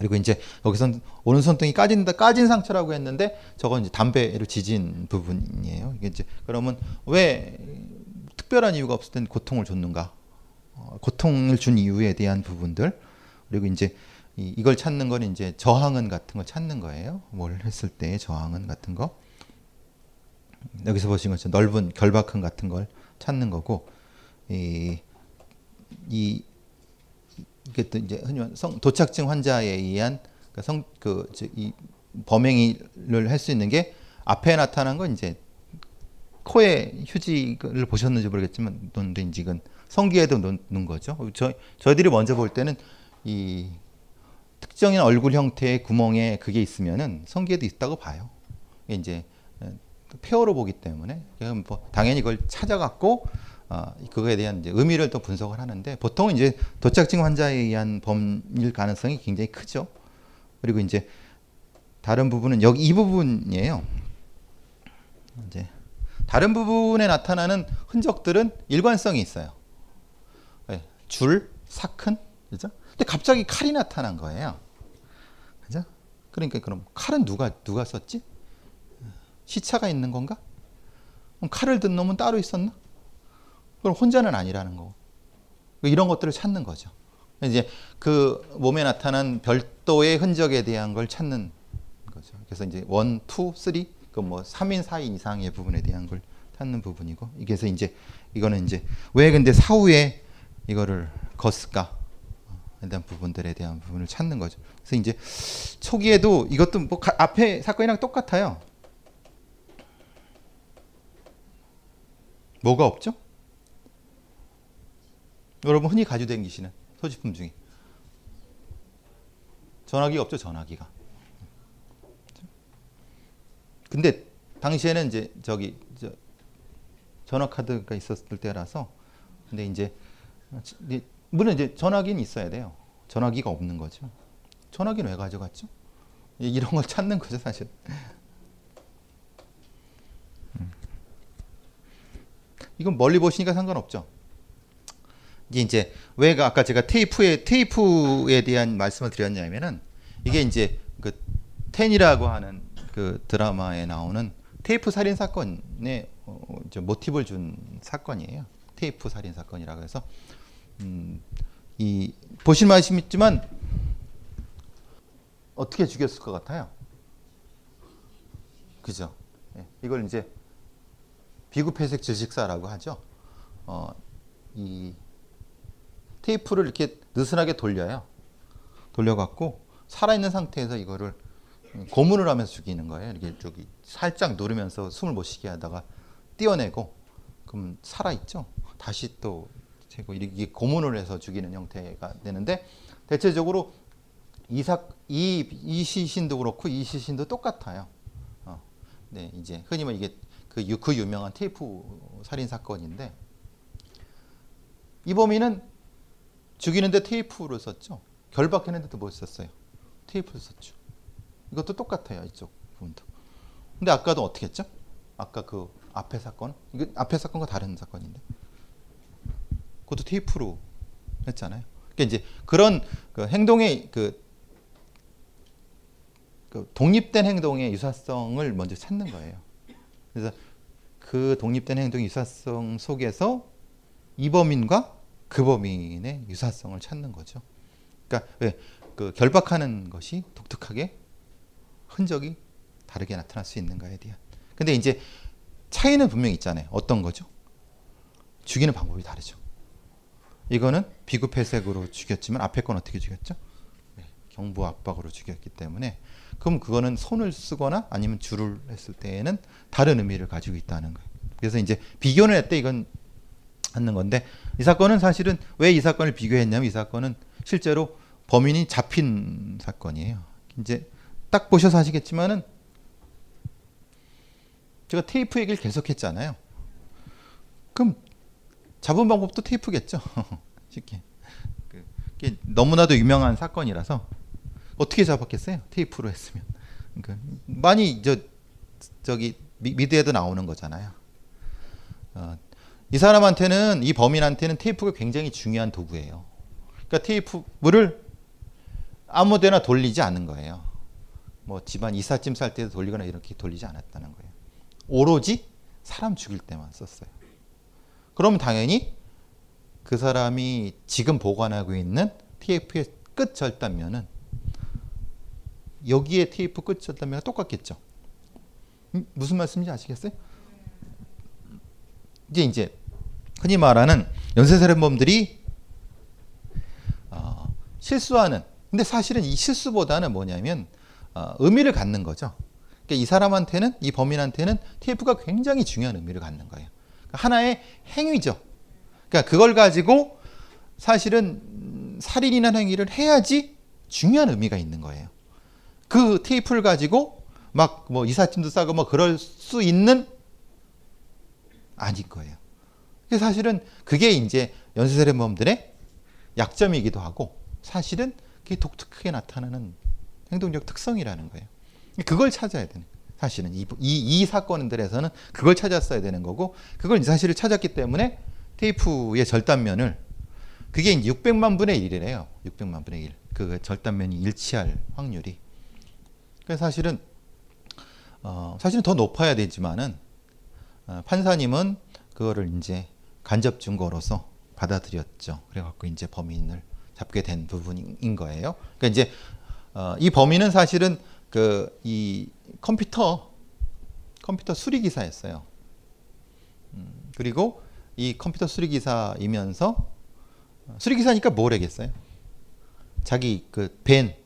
그리고 이제 여기선 오른손등이 까진다 까진 상처라고 했는데 저건 이제 담배를 지진 부분이에요. 이게 이제 그러면 왜 특별한 이유가 없을 땐 고통을 줬는가? 어, 고통을 준 이유에 대한 부분들 그리고 이제 이, 걸 찾는 건 이제 저항은 같은 걸 찾는 거예요. 뭘 했을 때 저항은 같은 거. 여기서 보신 것처럼 넓은 결박흔 같은 걸 찾는 거고 이, 이 이게 또 이제 흔히 성 도착증 환자에 의한 그성 그이 범행을 할 수 있는 게 앞에 나타난 건 이제 코에 휴지를 보셨는지 모르겠지만 논린직은 성기에도 놓는 거죠. 저 저희들이 먼저 볼 때는 이 특정인 얼굴 형태의 구멍에 그게 있으면은 성기에도 있다고 봐요. 이제 폐허로 보기 때문에 뭐 당연히 그걸 찾아갖고 어, 그거에 대한 의미를 또 분석을 하는데 보통은 이제 도착증 환자에 의한 범일 가능성이 굉장히 크죠. 그리고 이제 다른 부분은 여기 이 부분이에요. 이제 다른 부분에 나타나는 흔적들은 일관성이 있어요. 네, 줄, 사큰, 그죠? 근데 갑자기 칼이 나타난 거예요. 그죠? 그러니까 그럼 칼은 누가 누가 썼지? 시차가 있는 건가? 칼을 든 놈은 따로 있었나? 그럼 혼자는 아니라는 거고. 이런 것들을 찾는 거죠. 이제 그 몸에 나타난 별도의 흔적에 대한 걸 찾는 거죠. 그래서 이제 one, two, three, 그뭐 3인, 4인 이상의 부분에 대한 걸 찾는 부분이고, 이게서 이제 이거는 이제 왜 근데 사후에 이거를 걷을까? 에 대한 부분들에 대한 부분을 찾는 거죠. 그래서 이제 초기에도 이것도 뭐 앞에 사건이랑 똑같아요. 뭐가 없죠? 여러분 흔히 가지고 다니시는 소지품 중에 전화기가 없죠, 전화기가. 근데 당시에는 이제 저기 저 전화 카드가 있었을 때라서 근데 이제 물론 이제 전화기는 있어야 돼요. 전화기가 없는 거죠. 전화기는 왜 가져갔죠? 이런 걸 찾는 거죠, 사실. 음. 이건 멀리 보시니까 상관없죠. 이게 이제 왜 아까 제가 테이프에 테이프에 대한 말씀을 드렸냐면은 이게 이제 그 텐이라고 하는 그 드라마에 나오는 테이프 살인 사건에 어, 모티브를 준 사건이에요. 테이프 살인 사건이라고 해서 음, 이 말씀 있지만 어떻게 죽였을 것 같아요? 그죠? 예, 이걸 이제 비구폐색 질식사라고 하죠. 어, 이 테이프를 이렇게 느슨하게 돌려요. 돌려갖고 살아있는 상태에서 이거를 고문을 하면서 죽이는 거예요. 이렇게 저기 살짝 누르면서 숨을 못 쉬게 하다가 띄어내고 그럼 살아있죠. 다시 또 제고 이게 고문을 해서 죽이는 형태가 되는데 대체적으로 이사 이, 이 시신도 그렇고 이 시신도 똑같아요. 어, 네, 이제 흔히 말 이게 그, 유, 그 유명한 테이프 살인 사건인데 이 범인은 죽이는데 테이프를 썼죠. 결박했는데도 뭘 썼어요? 테이프를 썼죠. 이것도 똑같아요. 이쪽 부분도. 근데 아까도 어떻게 했죠? 아까 그 앞에 사건, 이거 앞에 사건과 다른 사건인데. 그것도 테이프로 했잖아요. 그러니까 이제 그런 그 행동의 그, 그 독립된 행동의 유사성을 먼저 찾는 거예요. 그래서 그 독립된 행동의 유사성 속에서 이 범인과 그 범인의 유사성을 찾는 거죠. 그러니까 왜 그 결박하는 것이 독특하게 흔적이 다르게 나타날 수 있는가에 대한. 근데 이제 차이는 분명히 있잖아요. 어떤 거죠? 죽이는 방법이 다르죠. 이거는 비구폐색으로 죽였지만 앞에 건 어떻게 죽였죠? 네, 경부 압박으로 죽였기 때문에 그럼 그거는 손을 쓰거나 아니면 줄을 했을 때에는 다른 의미를 가지고 있다는 거예요. 그래서 이제 비교는 했대 이건 하는 건데 이 사건은 사실은 왜 이 사건을 비교했냐면 이 사건은 실제로 범인이 잡힌 사건이에요. 이제 딱 보셔서 아시겠지만은 제가 테이프 얘기를 계속했잖아요. 그럼 잡은 방법도 테이프겠죠. 쉽게. 그, 너무나도 유명한 사건이라서 어떻게 잡았겠어요? 테이프로 했으면. 그러니까 많이 저 저기 미드에도 나오는 거잖아요. 어, 이 사람한테는 이 범인한테는 테이프가 굉장히 중요한 도구예요. 그러니까 테이프를 아무데나 돌리지 않는 거예요. 뭐 집안 이삿짐 쌀 때도 돌리거나 이렇게 돌리지 않았다는 거예요. 오로지 사람 죽일 때만 썼어요. 그럼 당연히 그 사람이 지금 보관하고 있는 테이프의 끝 절단면은 여기에 테이프 끝 절단면과 똑같겠죠. 음, 무슨 말씀인지 아시겠어요? 이제 이제 흔히 말하는 연쇄살인범들이 어, 실수하는 근데 사실은 이 실수보다는 뭐냐면 어, 의미를 갖는 거죠. 그러니까 이 사람한테는 이 범인한테는 TF가 굉장히 중요한 의미를 갖는 거예요. 그러니까 하나의 행위죠. 그러니까 그걸 가지고 사실은 살인이나 행위를 해야지 중요한 의미가 있는 거예요. 그 테이프를 가지고 막 뭐 이삿짐도 싸고 뭐 그럴 수 있는 아닐 거예요. 사실은 그게 이제 연쇄살인범들의 약점이기도 하고 사실은 그게 독특하게 나타나는 행동적 특성이라는 거예요. 그걸 찾아야 되는 사실은 이, 이, 이 사건들에서는 그걸 찾았어야 되는 거고 그걸 사실을 찾았기 때문에 테이프의 절단면을 그게 이제 600만 분의 1이래요. 600만 분의 1. 그 절단면이 일치할 확률이. 그래서 사실은 어, 사실은 더 높아야 되지만은 어, 판사님은 그거를 이제 간접 증거로서 받아들였죠. 그래갖고 이제 범인을 잡게 된 부분인 거예요. 그러니까 이제 어, 이 범인은 사실은 그 이 컴퓨터 컴퓨터 수리 기사였어요. 음, 그리고 이 컴퓨터 수리 기사이면서 수리 기사니까 뭘 하겠어요? 자기 그벤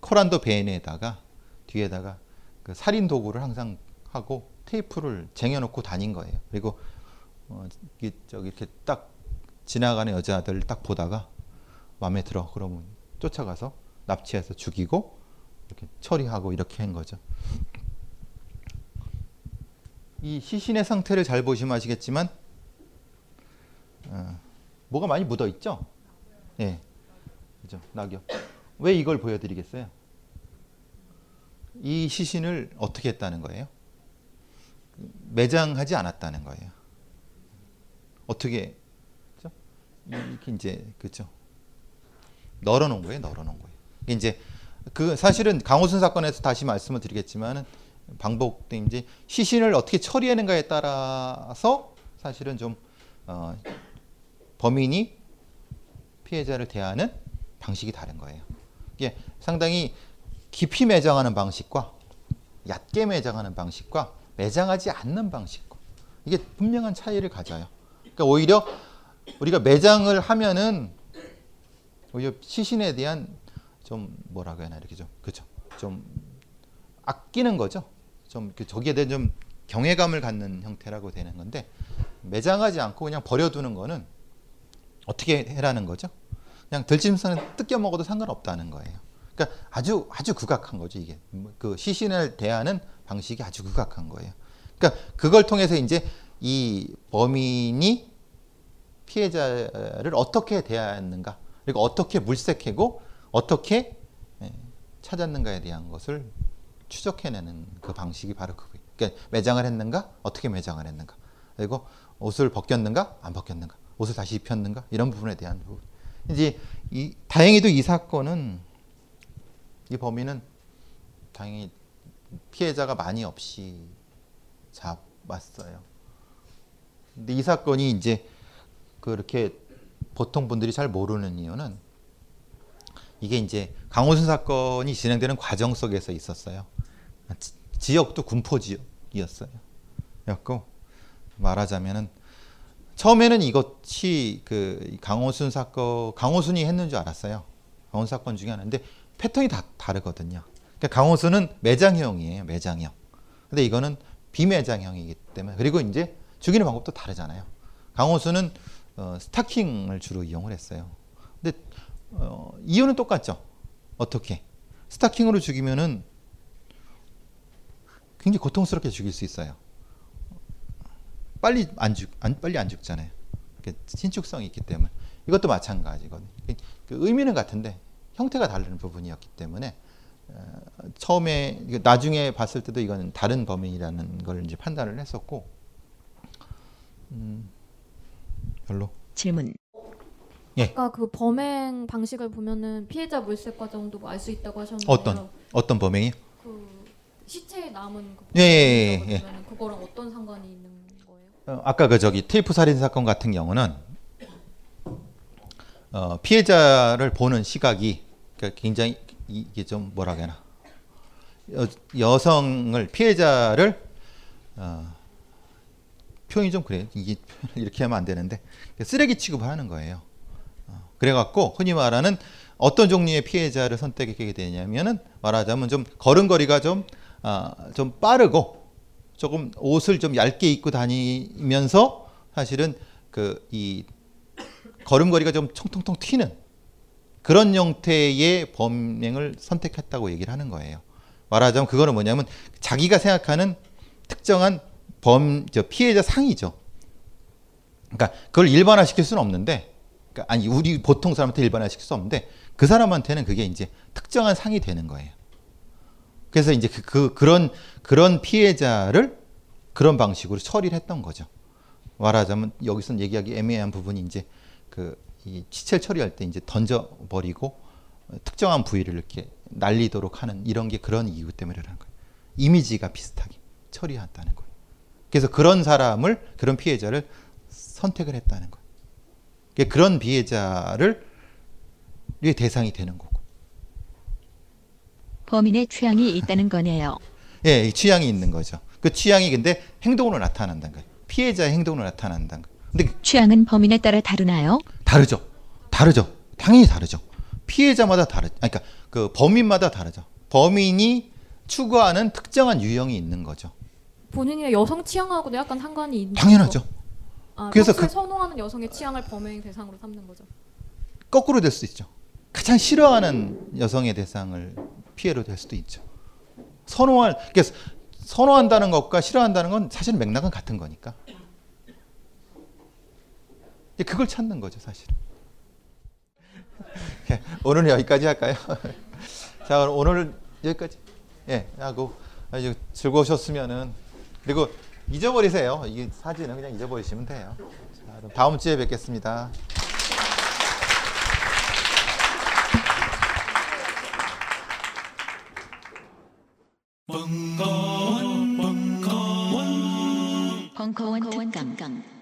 코란도 벤에다가 뒤에다가 그 살인 도구를 항상 하고 테이프를 쟁여놓고 다닌 거예요. 그리고 어, 이 저기 이렇게 딱 지나가는 여자들 딱 보다가 마음에 들어 그러면 쫓아가서 납치해서 죽이고 이렇게 처리하고 이렇게 한 거죠. 이 시신의 상태를 잘 보시면 아시겠지만 어, 뭐가 많이 묻어 있죠? 예, 네. 그죠? 낙엽. 왜 이걸 보여드리겠어요? 이 시신을 어떻게 했다는 거예요? 매장하지 않았다는 거예요. 어떻게 그죠? 이렇게 이제 그죠? 널어 놓은 거예요, 널어 놓은 거예요. 이제 그 사실은 강호순 사건에서 다시 말씀을 드리겠지만은 반복된 이제 시신을 어떻게 처리하는가에 따라서 사실은 좀 어, 범인이 피해자를 대하는 방식이 다른 거예요. 이게 상당히 깊이 매장하는 방식과 얕게 매장하는 방식과 매장하지 않는 방식과 이게 분명한 차이를 가져요. 그러니까 오히려 우리가 매장을 하면은 오히려 시신에 대한 좀 뭐라고 해야 하나 이렇게 좀 그죠 좀 아끼는 거죠. 좀 저기에 대한 좀 경외감을 갖는 형태라고 되는 건데 매장하지 않고 그냥 버려두는 거는 어떻게 해라는 거죠? 그냥 들짐승은 뜯겨 먹어도 상관없다는 거예요. 그러니까 아주 아주 극악한 거죠 이게 그 시신을 대하는 방식이 아주 극악한 거예요. 그러니까 그걸 통해서 이제 이 범인이 피해자를 어떻게 대하는가 그리고 어떻게 물색하고 어떻게 예, 찾았는가에 대한 것을 추적해내는 그 방식이 바로 그거예요. 그러니까 매장을 했는가 어떻게 매장을 했는가 그리고 옷을 벗겼는가 안 벗겼는가 옷을 다시 입혔는가 이런 부분에 대한 부분. 이제 이, 다행히도 이 사건은 이 범인은 다행히 피해자가 많이 없이 잡았어요. 근데 이 사건이 이제 그렇게 보통 분들이 잘 모르는 이유는 이게 이제 강호순 사건이 진행되는 과정 속에서 있었어요. 지, 역도 군포 지역이었어요. 였고 말하자면은 처음에는 이것이 그 강호순 사건 강호순이 했는 줄 알았어요. 강호순 사건 중에 하나인데 패턴이 다 다르거든요. 그러니까 강호순은 매장형이에요. 매장형. 근데 이거는 비매장형이기 때문에 그리고 이제 죽이는 방법도 다르잖아요. 강호순은 어, 스타킹을 주로 이용을 했어요. 근데 어, 이유는 똑같죠. 어떻게? 스타킹으로 죽이면은 굉장히 고통스럽게 죽일 수 있어요. 빨리 안 죽, 안, 빨리 안 죽잖아요. 신축성이 있기 때문에 이것도 마찬가지거든요. 그 의미는 같은데 형태가 다른 부분이었기 때문에 어, 처음에 나중에 봤을 때도 이거는 다른 범인이라는 걸 이제 판단을 했었고 음, 별로 질문 예. 아까 그 범행 방식을 보면은 피해자 물색 과정도 알수 있다고 하셨는데 어떤 어떤 범행이? 그 시체에 남은 그 예, 예, 예. 그거랑 어떤 상관이 있는 거예요? 어, 아까 그 저기 테이프 살인 사건 같은 경우는 어, 피해자를 보는 시각이 그러니까 굉장히 이게 좀 뭐라 해야 여, 여성을 피해자를 어, 표현이 좀 그래요. 이게 이렇게 하면 안 되는데 쓰레기 취급하는 거예요. 어, 그래갖고 흔히 말하는 어떤 종류의 피해자를 선택하게 되냐면은 말하자면 좀 걸음걸이가 좀, 아, 좀 빠르고 조금 옷을 좀 얇게 입고 다니면서 사실은 그 이 걸음걸이가 좀 총통통 튀는 그런 형태의 범행을 선택했다고 얘기를 하는 거예요. 말하자면 그거는 뭐냐면 자기가 생각하는 특정한 범, 저 피해자 상이죠. 그러니까 그걸 일반화 시킬 수는 없는데, 그러니까 아니 우리 보통 사람한테 일반화 시킬 수 없는데 그 사람한테는 그게 이제 특정한 상이 되는 거예요. 그래서 이제 그, 그 그런 그런 피해자를 그런 방식으로 처리를 했던 거죠. 말하자면 여기서 얘기하기 애매한 부분이 이제 그 이 시체 처리할 때 이제 던져 버리고 특정한 부위를 이렇게 날리도록 하는 이런 게 그런 이유 그런 거예요. 이미지가 비슷하게 처리한다는 거예요. 그래서 그런 사람을 그런 피해자를 선택을 했다는 거예요. 그러니까 그런 피해자를 의 대상이 되는 거고. 범인의 취향이 있다는 거네요. 예, 이 취향이 있는 거죠. 그 취향이 근데 행동으로 나타난다는 거예요. 피해자의 행동으로 나타난다는 거예요. 근데 취향은 범인에 따라 다르나요? 다르죠. 다르죠. 당연히 다르죠. 피해자마다 다르. 그러니까 그 범인마다 다르죠. 범인이 추구하는 특정한 유형이 있는 거죠. 본인의 여성 취향하고도 약간 상관이 있는 당연하죠. 거. 아, 그래서 그- 선호하는 여성의 취향을 범행 대상으로 삼는 거죠. 거꾸로 될 수 있죠. 가장 싫어하는 여성의 대상을 피해로 될 수도 있죠. 선호할 그러니까 선호한다는 것과 싫어한다는 건 사실 맥락은 같은 거니까. 그걸 찾는 거죠, 사실. 예, 오늘은 여기까지 할까요? 자, 오늘 여기까지. 예, 하고 즐거우셨으면은 그리고 잊어버리세요. 이게 사진은 그냥 잊어버리시면 돼요. 자, 그럼 다음 주에 뵙겠습니다. 벙커원 특강